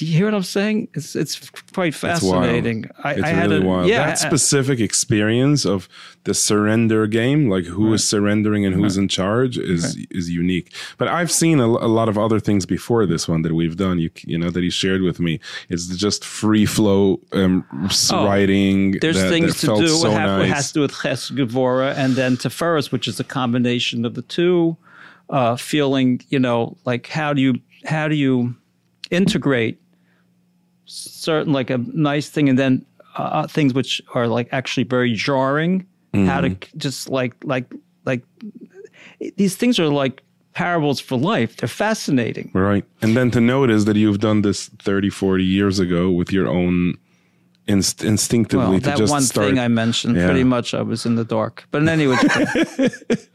Do you hear what I'm saying? It's it's quite It's fascinating. I, it's I had really a, wild. Yeah, that I- specific experience of the surrender game, like who is surrendering and who's in charge, is is unique. But I've seen a, a lot of other things before this one that we've done. You you know that he shared with me. It's just free flow um, s- writing. Oh, There's that, things that to do. So what have, nice. has to do with Chesed Gevurah and then Tiferes, which is a combination of the two. Uh, feeling, you know, like how do you how do you integrate certain like a nice thing and then uh, things which are like actually very jarring. How to Mm-hmm. just like like like these things are like parables for life. They're fascinating. Right. And then to notice that you've done this 30, 40 years ago with your own inst- instinctively Well, that one start. thing I mentioned, Yeah. pretty much I was in the dark. But in any which [LAUGHS]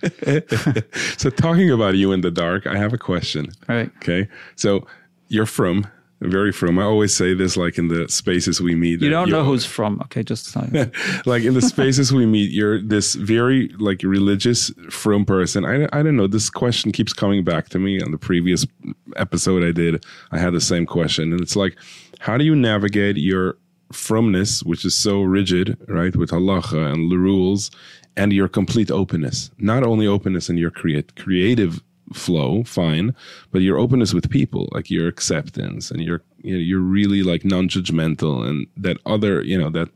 so talking about you in the dark, I have a question. right. Okay. So you're from very from. I always say this, like in the spaces we meet. You don't know who's from. Okay, just [LAUGHS] like in the spaces we meet, you're this very like religious from person. I I don't know. This question keeps coming back to me. On the previous episode I did, I had the same question, and it's like, how do you navigate your fromness, which is so rigid, right, with halacha and the rules, and your complete openness. Not only openness in your create creative flow, fine, but your openness with people, like your acceptance, and your you know, you're really like non-judgmental, and that other, you know, that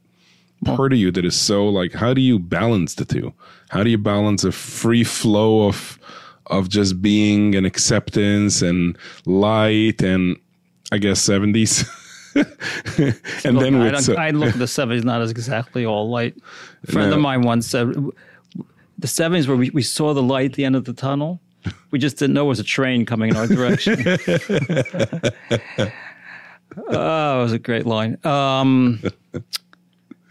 part of you that is so like, how do you balance the two? How do you balance a free flow of of just being and acceptance and light and I guess seventies. [LAUGHS] and then I, with I look at the [LAUGHS] seventies not as exactly all light. A friend No. of mine once said the seventies where we, we saw the light at the end of the tunnel. We just didn't know it was a train coming in our direction. [LAUGHS] oh, it was a great line. Um,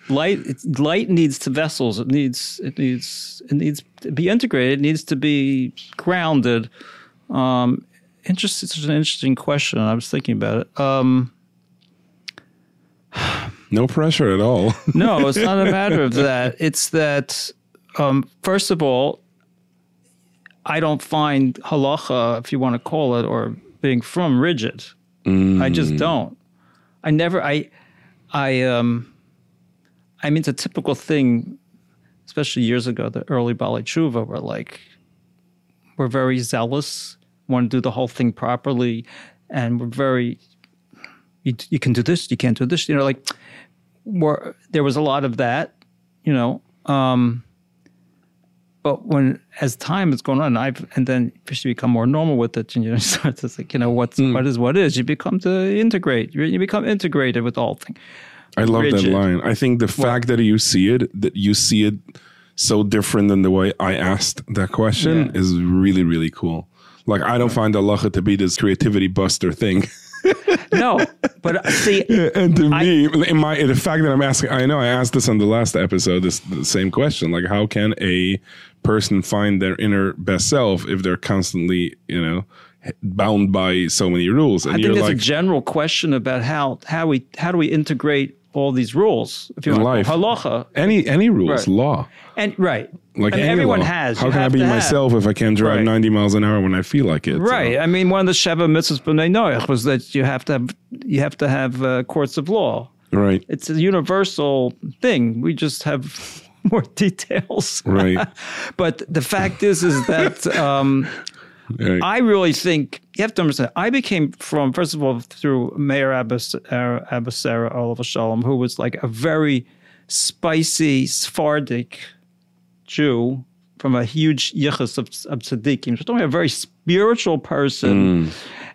light it's, light needs to vessels. It needs it needs it needs to be integrated. It needs to be grounded. Um, interest, it's an interesting question. I was thinking about it. Um, [SIGHS] no pressure at all. no, it's not a [LAUGHS] matter of that. It's that, um, first of all, I don't find halacha, if you want to call it, or being from rigid. I just don't. I never. I. I. Um. I mean, it's a typical thing, especially years ago. The early Baalei Teshuva were like, we're very zealous, want to do the whole thing properly, and we're very. You, you can do this. You can't do this. You know, like where there was a lot of that, you know. Um, but when as time has gone on, I've and then you become more normal with it, and you [LAUGHS] start to think, you know, what's hmm. what is what is. You become to integrate. You, you become integrated with all things. I love that line. I think the fact that you see it, that you see it so different than the way I asked that question Yeah. is really, really cool. Like I don't find halacha to be this creativity buster thing. [LAUGHS] No, but uh, see, [LAUGHS] and to me, in my the fact that I'm asking, I know I asked this on the last episode, this the same question. Like, how can a person find their inner best self if they're constantly, you know, bound by so many rules? And I think there's like, a general question about how how we how do we integrate all these rules if you In want life. halacha any any rules, Right. law. and right Like I mean, everyone law. has. How can I be to have. myself if I can't drive Right. 90 miles an hour when I feel like it? So- Right. I mean, one of the Sheva mitzvahs b'nei Noach was that you have to have you have to have uh, courts of law. right. It's a universal thing. We just have [LAUGHS] more details. Right. [LAUGHS] but the fact is, is that um, Right. I really think you have to understand. I became from first of all through Meir Abbas uh, Abehsera alav hashalom, who was like a very spicy Sephardic Jew from a huge yichus of, of tzaddikim. So only a very spiritual person.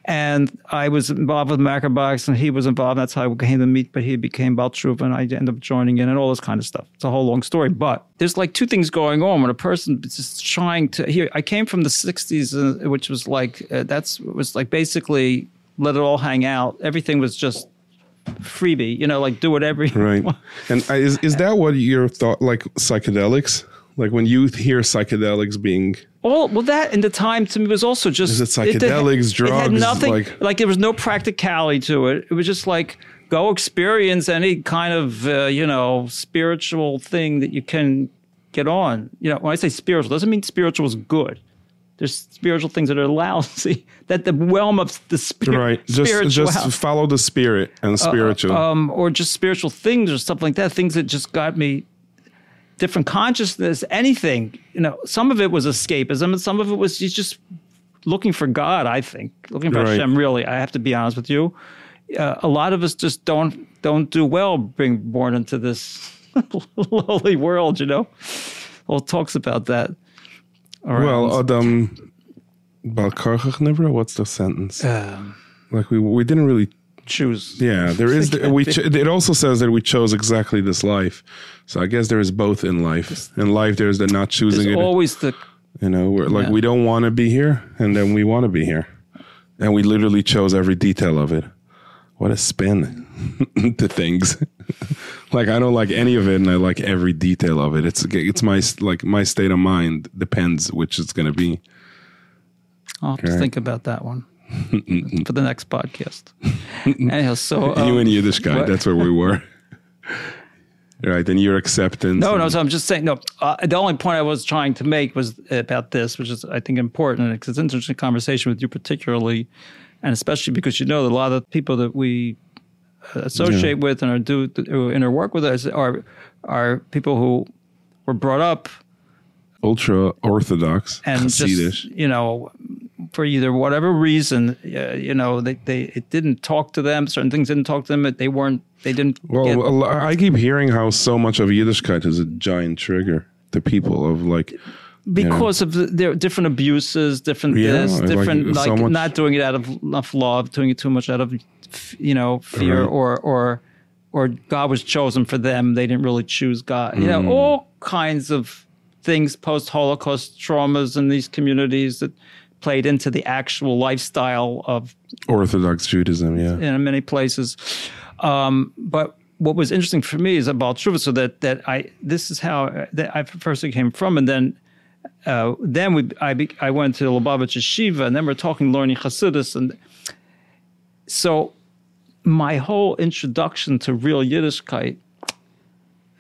And I was involved with macrobiotics, and he was involved. That's how I came to meet. But he became Baal Teshuva, and I ended up joining in, and all this kind of stuff. It's a whole long story. But there's like two things going on when a person is just trying to. Here, I came from the '60s, uh, which was like uh, that's was like basically let it all hang out. Everything was just freebie, you know, like do whatever. you Right. want. And is is that what your thought like psychedelics? Like when you hear psychedelics being All well, that in the time to me was also just Is it psychedelics, It had drugs, nothing like- like, there was no practicality to it. It was just like go experience any kind of uh, you know spiritual thing that you can get on. You know, when I say spiritual, doesn't mean spiritual is good. There's spiritual things that are lousy. [LAUGHS] That the realm of the spirit, right. Just just follow the spirit and spiritual. um, or just spiritual things or stuff like that. Things that just got me different consciousness, anything. You know, some of it was escapism, and some of it was just looking for God. I think looking for Right. Hashem. Really, I have to be honest with you. Uh, a lot of us just don't don't do well being born into this [LAUGHS] lowly world. You know, well, it talks about that. around. well, Adam Balkarchach never. What's the sentence? Um, Like we we didn't really. Choose. Yeah, [LAUGHS] there is. The, we. [LAUGHS] Ch- it also says that we chose exactly this life. So I guess there is both in life. In life, there's the not choosing There's it. always the You know, we're like Yeah. we don't want to be here, and then we want to be here, and we literally chose every detail of it. What a spin [LAUGHS] to things. like I don't like any of it, and I like every detail of it. It's it's my like my state of mind depends which it's going to be. I'll have to think about that one [LAUGHS] for the next podcast. [LAUGHS] Anyhow, so um, you and Yiddishkeit, what? that's where we were. [LAUGHS] right, and your acceptance. No, no. So I'm just saying. No, uh, the only point I was trying to make was about this, which is I think important because it's an interesting conversation with you, particularly, and especially because you know that a lot of people that we uh, associate with and are do who interwork with us are are people who were brought up ultra orthodox, and Hasidish. just you know for either whatever reason uh, you know they, they it didn't talk to them certain things didn't talk to them they weren't they didn't Well, get- I keep hearing how so much of Yiddishkeit is a giant trigger to people of like, because of the, their different abuses, different Yeah, this, different like, so much- not doing it out of enough love, doing it too much out of you know fear Right. or or or God was chosen for them. They didn't really choose God. You Mm. know, all kinds of things post Holocaust traumas in these communities that played into the actual lifestyle of Orthodox Judaism. Yeah. in many places. Um, but what was interesting for me is about Truva, so that that I this is how that I first came from, and then uh, then we I be, I went to Lubavitch Yeshiva, and then we're talking learning Hasidus, and so my whole introduction to real Yiddishkeit,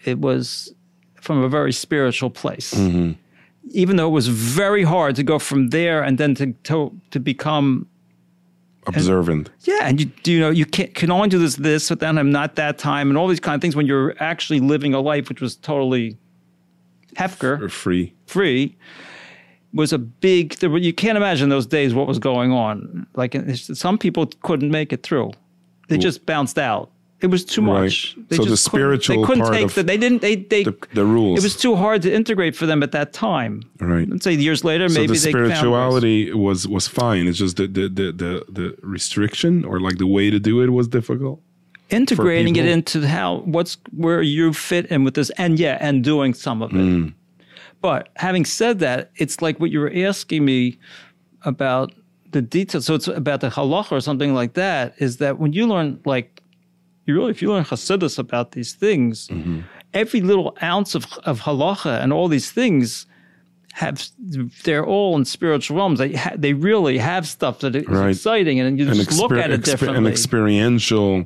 it was from a very spiritual place. Even though it was very hard to go from there and then to to, to become Observant. yeah, and you do you know you can can only do this this, but then I'm not that time, and all these kind of things when you're actually living a life which was totally hefker or free. free was a big. There you can't imagine those days what was going on. Like some people couldn't make it through; they just bounced out. It was too Right. much. They So the couldn't- spiritual they couldn't part take of the, They didn't. They they. The, the rules. it was too hard to integrate for them at that time. right. Let's say years later, So maybe the they found ways. spirituality was was fine. It's just the the, the the the restriction or like the way to do it was difficult. integrating it into how what's where you fit in with this and yeah and doing some of it Mm. but having said that it's like what you were asking me about the details so it's about the halacha or something like that is that when you learn like you really if you learn hasidus about these things Mm-hmm. every little ounce of, of halacha and all these things have they're all in spiritual realms they ha- they really have stuff that is Right. exciting and you An, just look at it exper- differently an experiential,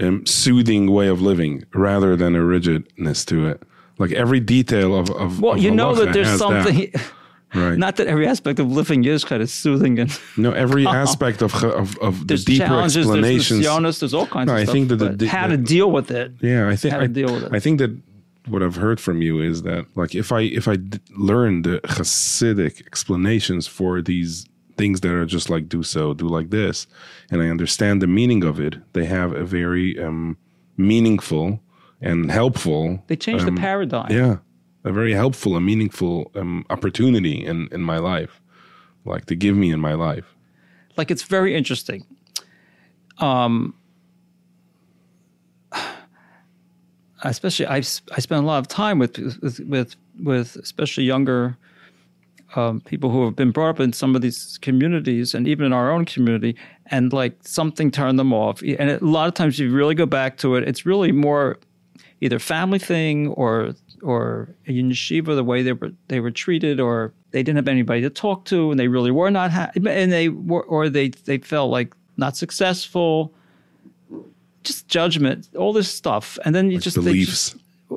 um, soothing way of living rather than a rigidness to it. Like every detail of of Well, of you know that there's something. Right? Not that every aspect of living is kind of soothing and no, every aspect of of, of the there's deeper challenges, there's explanations. nisyonos, there's all kinds No, of I stuff. think that the- the- how the- to deal with it. Yeah, I think how to I, deal with it. I think that what I've heard from you is that like if I if I d- learn the Hasidic explanations for these things that are just like do so, do like this, and I understand the meaning of it, they have a very um, meaningful and helpful. They change um, the paradigm. Yeah, a very helpful and meaningful um, opportunity in in my life, like to give me in my life. Like it's very interesting. Um, [SIGHS] especially I spend a lot of time with with with, with especially younger um, people who have been brought up in some of these communities and even in our own community, and like something turned them off. And a lot of times, you really go back to it. It's really more either family thing or or in yeshiva the way they were they were treated or they didn't have anybody to talk to and they really were not happy and they were or they they felt like not successful just judgment all this stuff and then you just they Beliefs. just-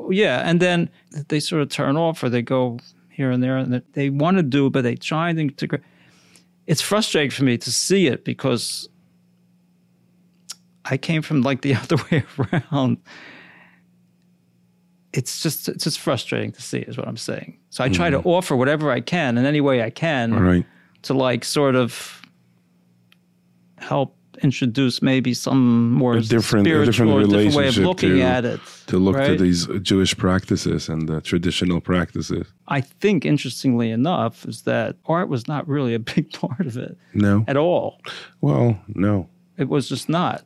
yeah and then they sort of turn off or they go here and there and they- they want to do but they try and integrate it's frustrating for me to see it because I came from like the [LAUGHS] other way around it's just it's just frustrating to see is what i'm saying so i try to mm-hmm. offer whatever i can in any way i can right. to like sort of help introduce maybe some more different- a different or different way of looking to- at it To look to these Jewish practices and the traditional practices. i think interestingly enough is that art was not really a [LAUGHS] big part of it No. at all Well, no. it was just not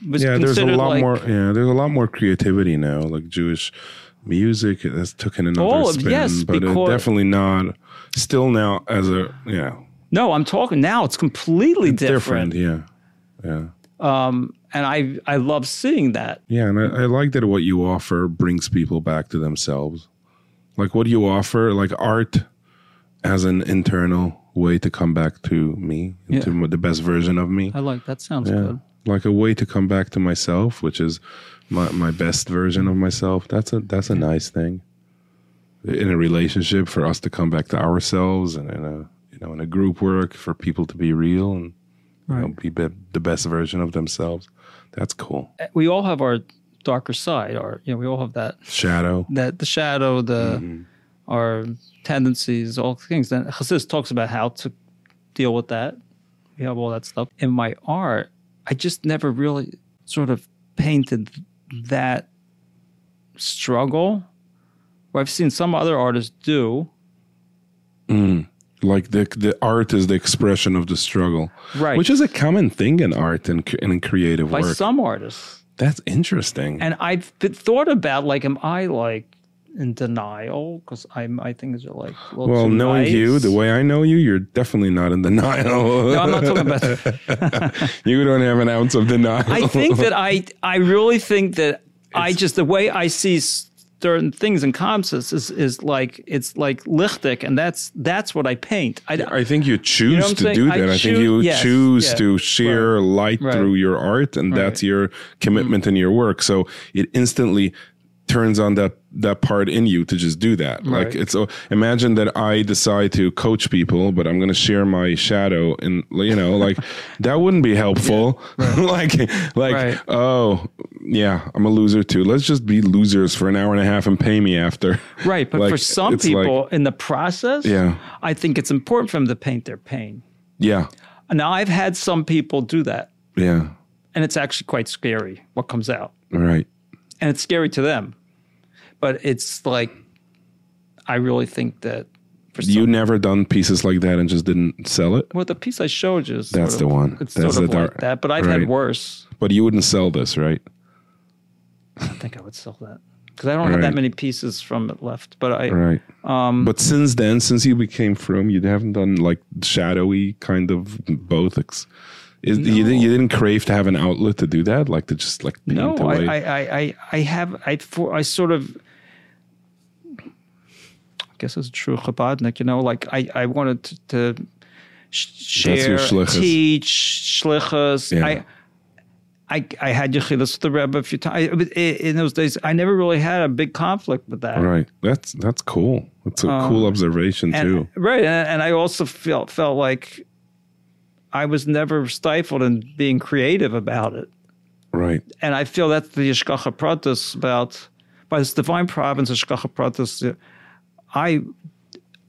Yeah, there's a lot like- more. Yeah, there's a lot more creativity now, like Jewish music that's taken another of- spin, yes, but it because- definitely not. Still now as a yeah, no i'm talking now it's completely different. different, Yeah, yeah, um and i i love seeing that yeah. And I, I like that what you offer brings people back to themselves. Like what you offer, like art, as an internal way to come back to me, Yeah. to the best version of me. i like that sounds Yeah. good like a way to come back to myself, which is my my best version of myself. That's a that's a nice thing. In a relationship, for us to come back to ourselves, and in a you know in a group work, for people to be real and you know, be, be the best version of themselves. That's cool. Uh, we all have our darker side, or you know, we all have that Shadow. that the shadow, the mm-hmm. our tendencies, all things. And Chassidus talks about how to deal with that. We have all that stuff. In my art, I just never really sort of painted that struggle. Where I've seen some other artists do. Mm. Like the the art is the expression of the struggle, Right. Which is a common thing in art and, in creative By work. some artists. That's interesting. And I've thought about like, am I like in denial? Because I'm, I think are like, little well, knowing nice. you the way I know you, you're definitely not in denial. No, I'm not talking about. [LAUGHS] you don't have an ounce of denial. I think that I I really think that I just the way I see certain things in concepts is is like it's like lichtig, and that's that's what I paint. I, I think you choose what I'm to do I that. I, think you yes, choose yeah, to share light right. through your art, and that's your commitment mm. in your work. So it instantly turns on that that part in you to just do that. Like it's imagine that I decide to coach people, but I'm going to share my shadow, and you know, like [LAUGHS] that wouldn't be helpful. [LAUGHS] like like Right. oh yeah, I'm a loser too. Let's just be losers for an hour and a half and pay me after. right, but [LAUGHS] Like, for some it's like- people in the process, Yeah. I think it's important for them to paint their pain. Yeah, Now I've had some people do that, yeah, and it's actually quite scary what comes out, right. And it's scary to them. But it's like, I really think that for some You never done pieces like that and just didn't sell it, Well, the piece I showed you is That's sort the one. It's That's sort of the like dark- that, but I've right. had worse. but you wouldn't sell this, right? I think I would sell that because I don't have that many pieces from it left. But I, Right. um, But since then, since you became from, you haven't done like shadowy kind of both. Ex- is, you, didn't, you didn't crave to have an outlet to do that, like to just like no. I, I, I, I, have, I, for, I sort of, I guess it's true Chabadnik, you know, like I, I wanted to, to sh- share, shlichus. teach, shlichus. Yeah. I, I, I had Yechidus with the Rebbe a few times. I- In those days, I never really had a big conflict with that. right. That's that's cool. That's a cool observation Um, and, too. Right, and, and I also felt felt like I was never stifled in being creative about it, Right. and I feel that's the Hashgacha Pratis about by this divine province of Hashgacha Pratis. I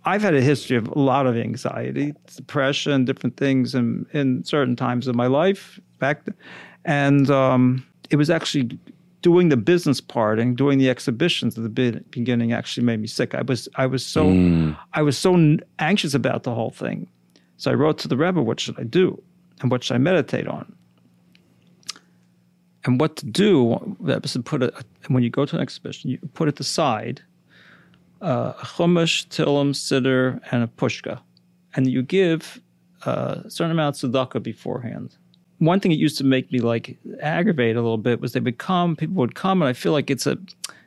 I've had a history of a lot of anxiety, depression, different things, in in certain times of my life back, th- and um, it was actually doing the business part and doing the exhibitions at the beginning actually made me sick. I was I was so I was so anxious about the whole thing, so I wrote to the Rebbe, "What should I do, and what should I meditate on?" And what to do? The Rebbe said, "Put it when you go to an exhibition, you put it aside." uh, a chumash, tilim, siddur, and a pushka, and you give uh, certain amounts of tzedakah beforehand. One thing that used to make me like aggravate a little bit was they would come, people would come, and I feel like it's a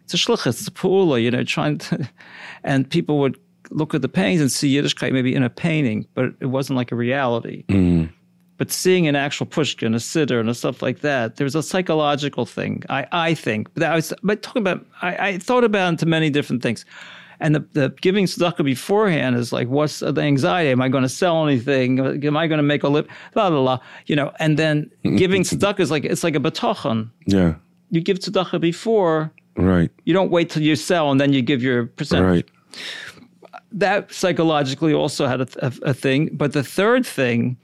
it's a shlichus, it's a pu'ula, you know, trying to, [LAUGHS] and people would look at the paintings and see Yiddishkeit maybe in a painting, but it wasn't like a reality. Mm. But seeing an actual pushka and a siddur, and stuff like that, there's a psychological thing. I, I think. But I was but talking about I, I thought about into many different things. And the, the giving tzedakah beforehand is like, what's the anxiety? Am I going to sell anything? Am I going to make a lip? La la la. You know. And then [LAUGHS] giving tzedakah is like it's like a bitachon. Yeah. You give tzedakah before. Right. You don't wait till you sell and then you give your percentage Right. That psychologically also had a, a, a thing. But the third thing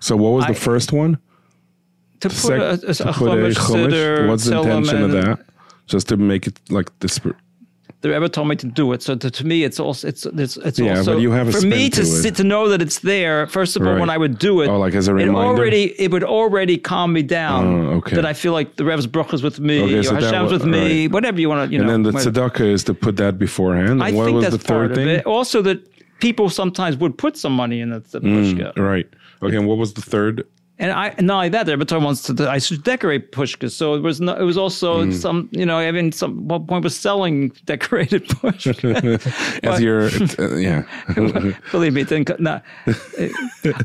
So what was the first one? to put Sec- a, a, a to put a chumash? What's the intention of that? Just to make it like this. The Rebbe told me to do it. So to, to me, it's also it's it's, it's Yeah, also but you have for me to to sit, to know that it's there. First of all, Right. when I would do it, Oh, like as a reminder, it already it would already calm me down. Oh, okay. That I feel like the Rebbe's bracha is with me, Okay, or Hashem's with me, right. whatever you want to, you And know. then the tzedakah is to put that beforehand. I what think was that's the third part thing? of it. Also, that people sometimes would put some money in the, the hmm, pushka. Right. Okay. And what was the third and I not only that, the Rebbe wants to I should decorate pushkas. So it was no, it was also Mm. some you know I mean some one point was selling decorated [LAUGHS] pushkas. [LAUGHS] As your uh, yeah. [LAUGHS] Believe me, it didn't. co- No,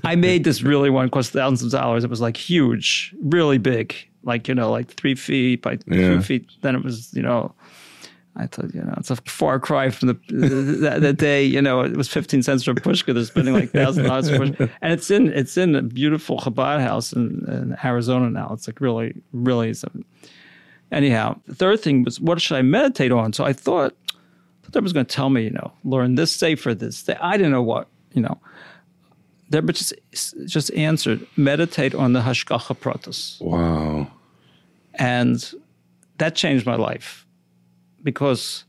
I made this really one cost thousands of dollars. It was like huge, really big, like you know, like three feet by Yeah. two feet. Then it was, you know, I thought, you know, it's a far cry from the that, that day. You know, it was fifteen cents for a pushka. They're spending like thousand dollars for pushka, and it's in it's in a beautiful Chabad house in, in Arizona now. It's like really, really. Something. Anyhow, the third thing was what should I meditate on? So I thought I that was going to tell me, you know, learn this, say for this. Say, I didn't know what, you know. But just just answered, meditate on the hashgacha pratis, Wow. and that changed my life because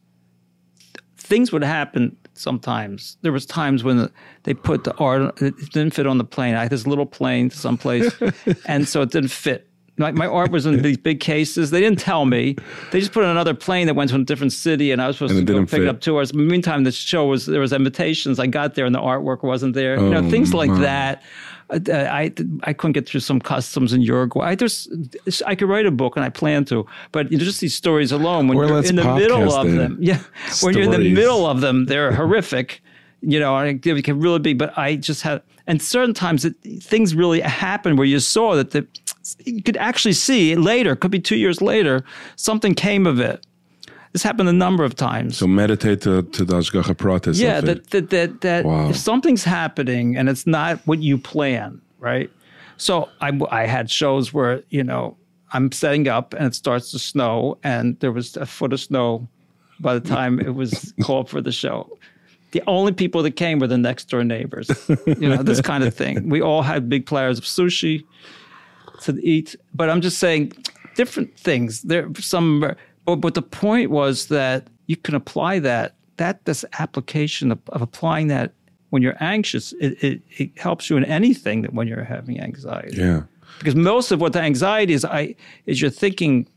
things would happen sometimes. There was times when they put the art, it didn't fit on the plane. I had this little plane someplace, [LAUGHS] and so it didn't fit. My, my art was in these big cases. They didn't tell me. They just put on another plane that went to a different city, and I was supposed And to go pick it fit. up two hours. In the meantime, the show was there was invitations. I got there, and the artwork wasn't there. you know, Oh, things like my. that. Uh, I I couldn't get through some customs in Uruguay. I just I could write a book, and I plan to, but you know, just these stories alone when Or you're in the middle of them, [LAUGHS] yeah, when you're in the middle of them, they're horrific. You know, I it can really be. But I just had, and certain times it, things really happen where you saw that the you could actually see later, could be two years later, something came of it. This happened a number of times. So meditate to to the Hashgacha Pratis. yeah, that that that, that Wow. if something's happening and it's not what you plan, right? So I I had shows where you know I'm setting up and it starts to snow and there was a foot of snow by the time it was [LAUGHS] called for the show. The only people that came were the next door neighbors. You know, this kind of thing. We all had big platters of sushi to eat, but I'm just saying different things. There some but, but the point was that you can apply that that this application of, of applying that when you're anxious, it, it, it helps you in anything that when you're having anxiety. yeah. Because most of what the anxiety is I is you're thinking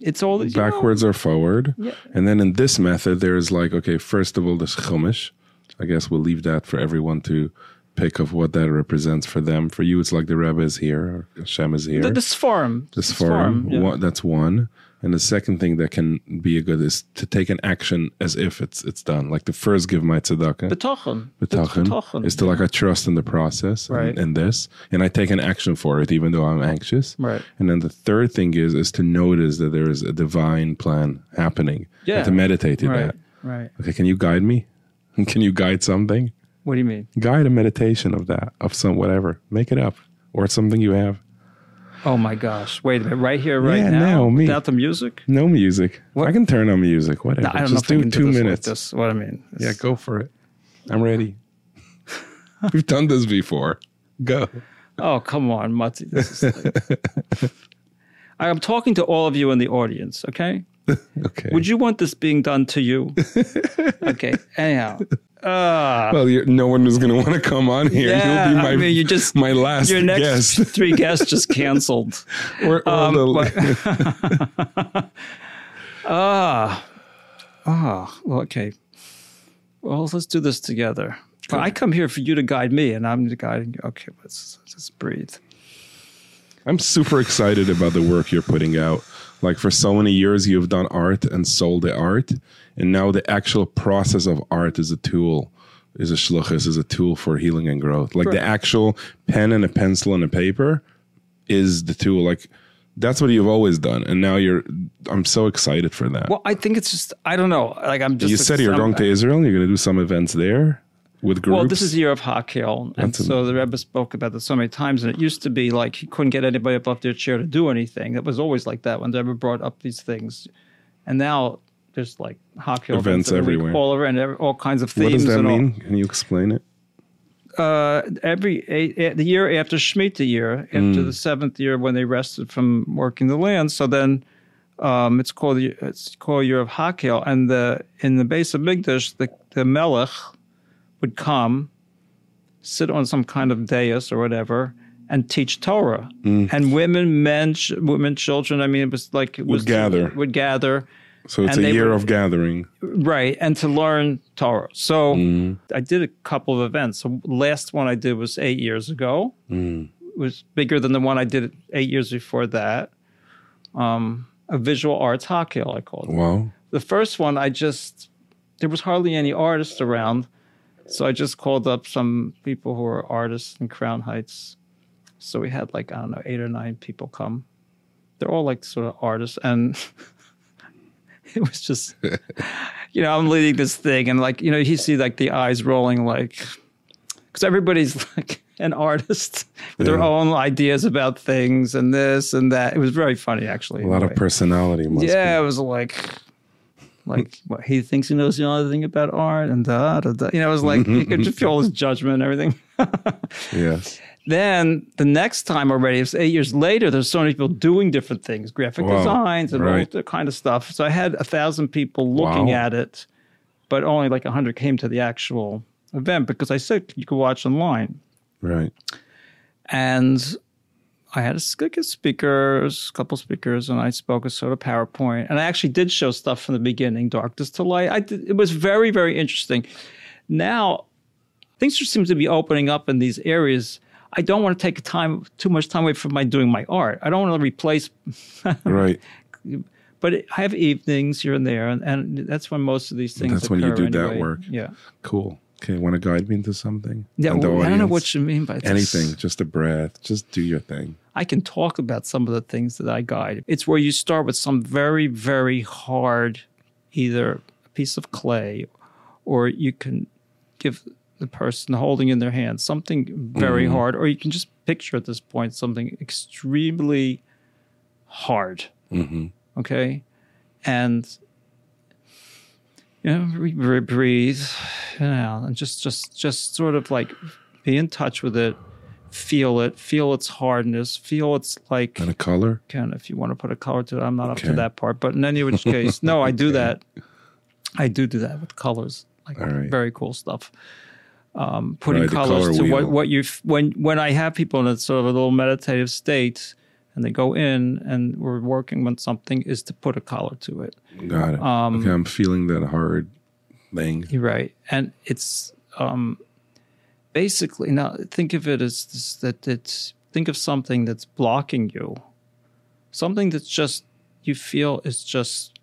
it's all you know, Backwards or forward. Yeah. And then in this method, there's like, okay, first of all, this chumash. I guess we'll leave that for everyone to pick of what that represents for them. For you, it's like the Rebbe is here, or Hashem is here. the, this form. this form. yeah. One, that's one. And the second thing that can be a good is to take an action as if it's it's done. Like the first give my tzedakah. bitachon. bitachon bitachon. is to like I trust in the process Right. and, and this, and I take an action for it, even though I'm anxious. Right. And then the third thing is is to notice that there is a divine plan happening. Yeah. And to meditate in Right. that. Right. Okay, can you guide me? [LAUGHS] Can you guide something? What do you mean? Guide a meditation of that, of some whatever. Make it up, or something you have. Oh my gosh! Wait a minute! Right here, right Yeah, now, no, me. without the music. No music. I can turn on music. Whatever. No, Just know if I do two do like minutes. this. What I mean? Yeah, go for it. I'm ready. [LAUGHS] We've done this before. Go. Oh, come on, is like... [LAUGHS] I'm talking to all of you in the audience, okay? [LAUGHS] Okay. Would you want this being done to you? [LAUGHS] okay, anyhow. Uh, Well, you're, no one is going to want to come on here. Yeah, You'll be my I mean, you just- my last your next guest. [LAUGHS] three guests just canceled. Or, or Um, the, Ah, ah, well, okay. Well, let's do this together. Well, I come here for you to guide me, and I'm guiding you. Okay, let's just breathe. I'm super excited about the work you're putting out. Like for so many years, you've done art and sold the art, and now the actual process of art is a tool, is a shluchas, is a tool for healing and growth. Like the actual pen and a pencil and a paper is the tool. Like that's what you've always done, and now you're. I'm so excited for that. Well, I think it's just I don't know. Like I'm just you said you're going to Israel. You're going to do some events there with groups. Well, this is the year of Hakhel, and That's so the Rebbe spoke about this so many times. And it used to be like he couldn't get anybody up off their chair to do anything. It was always like that when the Rebbe brought up these things. And now there's like Hakhel Events everywhere. all over and every, all kinds of what does that and all. mean? Can you explain it? uh, every a, a- the year after Shemitah year, after the seventh year when they rested from working the land. So then um, it's called the it's called year of Hakhel, and the in the Beis HaMikdash, the the Melech would come, sit on some kind of dais or whatever. And teach Torah, and women, men, ch- women, children. I mean, it was like it was gather. would gather, So it's a year would- of gathering. Right, and to learn Torah. So Mm. I did a couple of events. So last one I did was eight years ago, It was bigger than the one I did eight years before that. Um, a visual arts kill, I called it. Wow. The first one, I just there was hardly any artists around, so I just called up some people who are artists in Crown Heights. So we had like I don't know eight or nine people come. They're all like sort of artists, and [LAUGHS] it was just [LAUGHS] you know I'm leading this thing, and like you know you see like the eyes rolling like because everybody's [LAUGHS] like an artist with their own ideas about things and this and that. It was very funny actually. A lot of personality must Yeah, it was like, like what, he thinks he knows the only thing about art, and da, da, da. you know, it was like you could [LAUGHS] just feel his judgment and everything. [LAUGHS] Yes. then the next time already, it's eight years later. There's so many people doing different things, graphic Wow, designs and all that kind of stuff. So I had a thousand people looking Wow. at it, but only like a hundred came to the actual event because I said you could watch online Right. and I had a a speakers, a couple speakers, and I spoke a sort of PowerPoint. And I actually did show stuff from the beginning, darkness to light. I did, it was very, very interesting. Now, things just seem to be opening up in these areas. I don't want to take time too much time away from my doing my art. I don't want to replace, [LAUGHS] Right. but I have evenings here and there, and, and that's when most of these things. That's when you do that work. Yeah, Cool. Okay. Want to guide me into something? yeah. Well, I don't know what you mean by this. Anything. Just a breath. Just do your thing. I can talk about some of the things that I guide. It's where you start with some very, very hard, either a piece of clay, or you can give the person holding in their hand something very hard, or you can just picture at this point something extremely hard. hmm Okay. And, you know, re- re- breathe, you know, and just, just, just sort of like be in touch with it, feel it, feel its hardness, feel its like, And a color. can if you want to put a color to it. I'm not up to that part, but in any which case, no, I do [LAUGHS] that. I do do that with colors, like right. very cool stuff. Um, putting Right, colors color to what wheel. what you when when I have people in a sort of a little meditative state, and they go in and we're working on something, is to put a collar to it. Got it. Um, okay. I'm feeling that hard thing. You're right, and it's um, basically now think of it as this, that it's think of something that's blocking you, something that's just you feel is just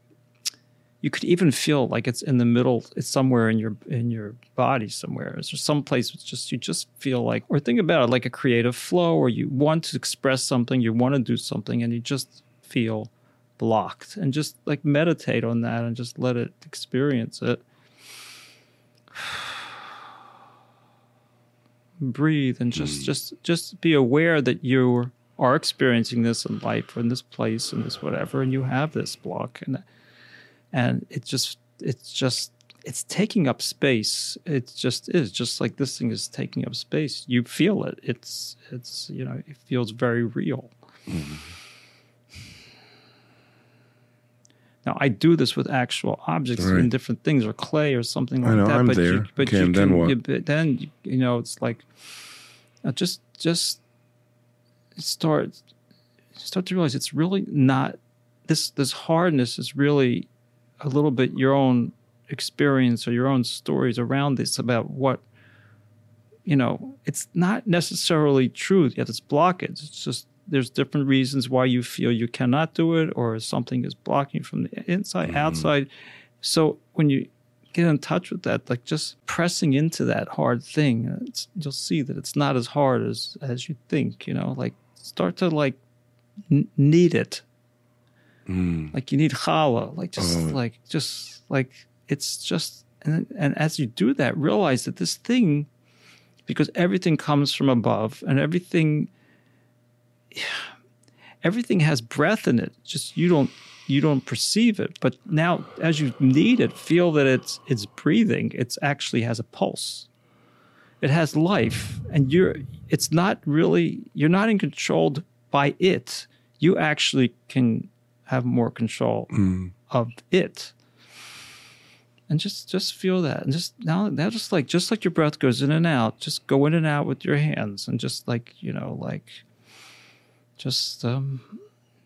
you could even feel like it's in the middle it's somewhere in your in your body somewhere. Is there some place it's just you just feel like or think about it like a creative flow or you want to express something you want to do something and you just feel blocked. And just like meditate on that and just let it experience it. [SIGHS] Breathe and just hmm. just just be aware that you are experiencing this in life or in this place and this whatever and you have this block and and it just it's just it's taking up space it just is just like this thing is taking up space you feel it it's it's you know it feels very real now i do this with actual objects Right. and different things or clay or something I like know, that I'm but there. you but you then can, what? you- then you- you know it's like uh, just just start start to realize it's really not this this hardness is really a little bit your own experience or your own stories around this about what you know it's not necessarily truth yet it's blockage. It's just there's different reasons why you feel you cannot do it or something is blocking from the inside mm-hmm. outside. So when you get in touch with that like just pressing into that hard thing uh, it's, you'll see that it's not as hard as as you think you know like start to like n- knead it Mm. like you knead challah like just Oh. like just like it's just and, and as you do that realize that this thing because everything comes from above and everything [SIGHS] everything has breath in it just you don't you don't perceive it but now as you knead it feel that it's it's breathing it's actually has a pulse it has life and you're it's not really you're not in controlled by it you actually can have more control Mm. of it and just just feel that and just now now just like just like your breath goes in and out just go in and out with your hands and just like you know like just um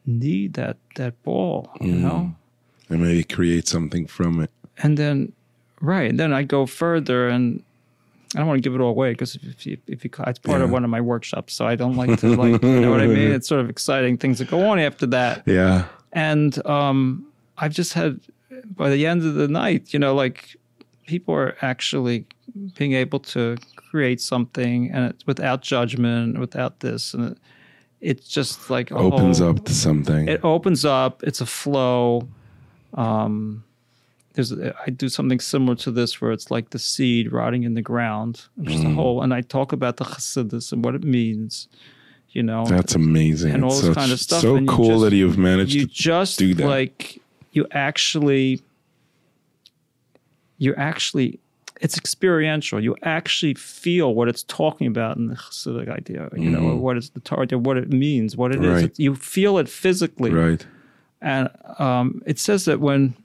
knead that that ball you know And maybe create something from it. and then right and then i go further and I don't want to give it all away because if you, if you, it's part of one of my workshops, so I don't like to like, you know what I mean? [LAUGHS] It's sort of exciting things that go on after that. Yeah. And um, I've just had, by the end of the night, you know, like people are actually being able to create something and it's without judgment, without this, and it, it's just like opens whole, up to something. It opens up. It's a flow. Um, there's I do something similar to this where it's like the seed rotting in the ground, just mm. a whole. And I talk about the chassidus and what it means. You know, that's amazing. And all this kind of stuff. So cool just, that you've managed you to just do that. Like you actually, you actually it's experiential. You actually feel what it's talking about in the Hasidic idea, you mm. know, what is the target, what it means, what it right. is. You feel it physically. Right. And um, it says that when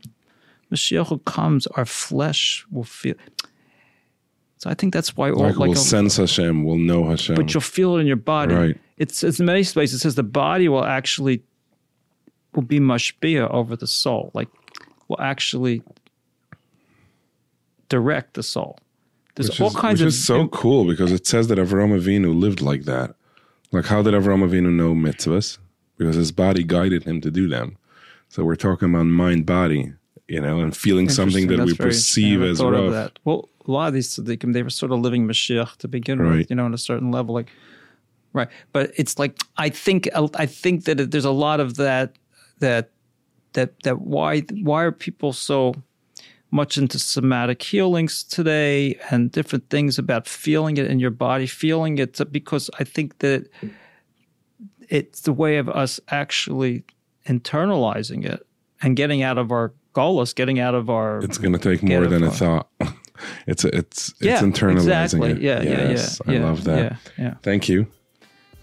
Mashiach comes, our flesh will feel. So I think that's why all like, like we'll a, sense Hashem, we'll know Hashem, but you'll feel it in your body. Right. It's, it's in many places. It says the body will actually will be mashpia over the soul, like will actually direct the soul. There's which all is, kinds which of. is so cool because it says that Avraham Avinu lived like that. Like, how did Avraham Avinu know mitzvahs? Because his body guided him to do them. So we're talking about mind body, you know, and feeling something that we perceive as rough. Well, a lot of these tzaddikim, they were sort of living Mashiach to begin right. with, you know, on a certain level. Like, right. But it's like, I think, I think that there's a lot of that, that, that, that why, why are people so much into somatic healings today and different things about feeling it in your body, feeling it because I think that it's the way of us actually internalizing it and getting out of our goals, getting out of our. It's going to take more than a thought. [LAUGHS] it's a, it's it's yeah, internalizing exactly. it. Yeah, yes, yeah, yeah. I love that. Yeah, yeah. Thank you.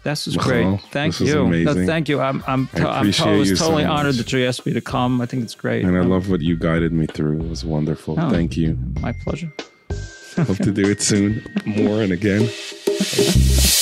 This was great. Thank this you. No, thank you. I'm I'm, to, I'm to, I was totally so honored that you asked me to come. I think it's great. And I love what you guided me through. It was wonderful. Oh, thank you. My pleasure. Hope to do it soon, [LAUGHS] more and again. [LAUGHS]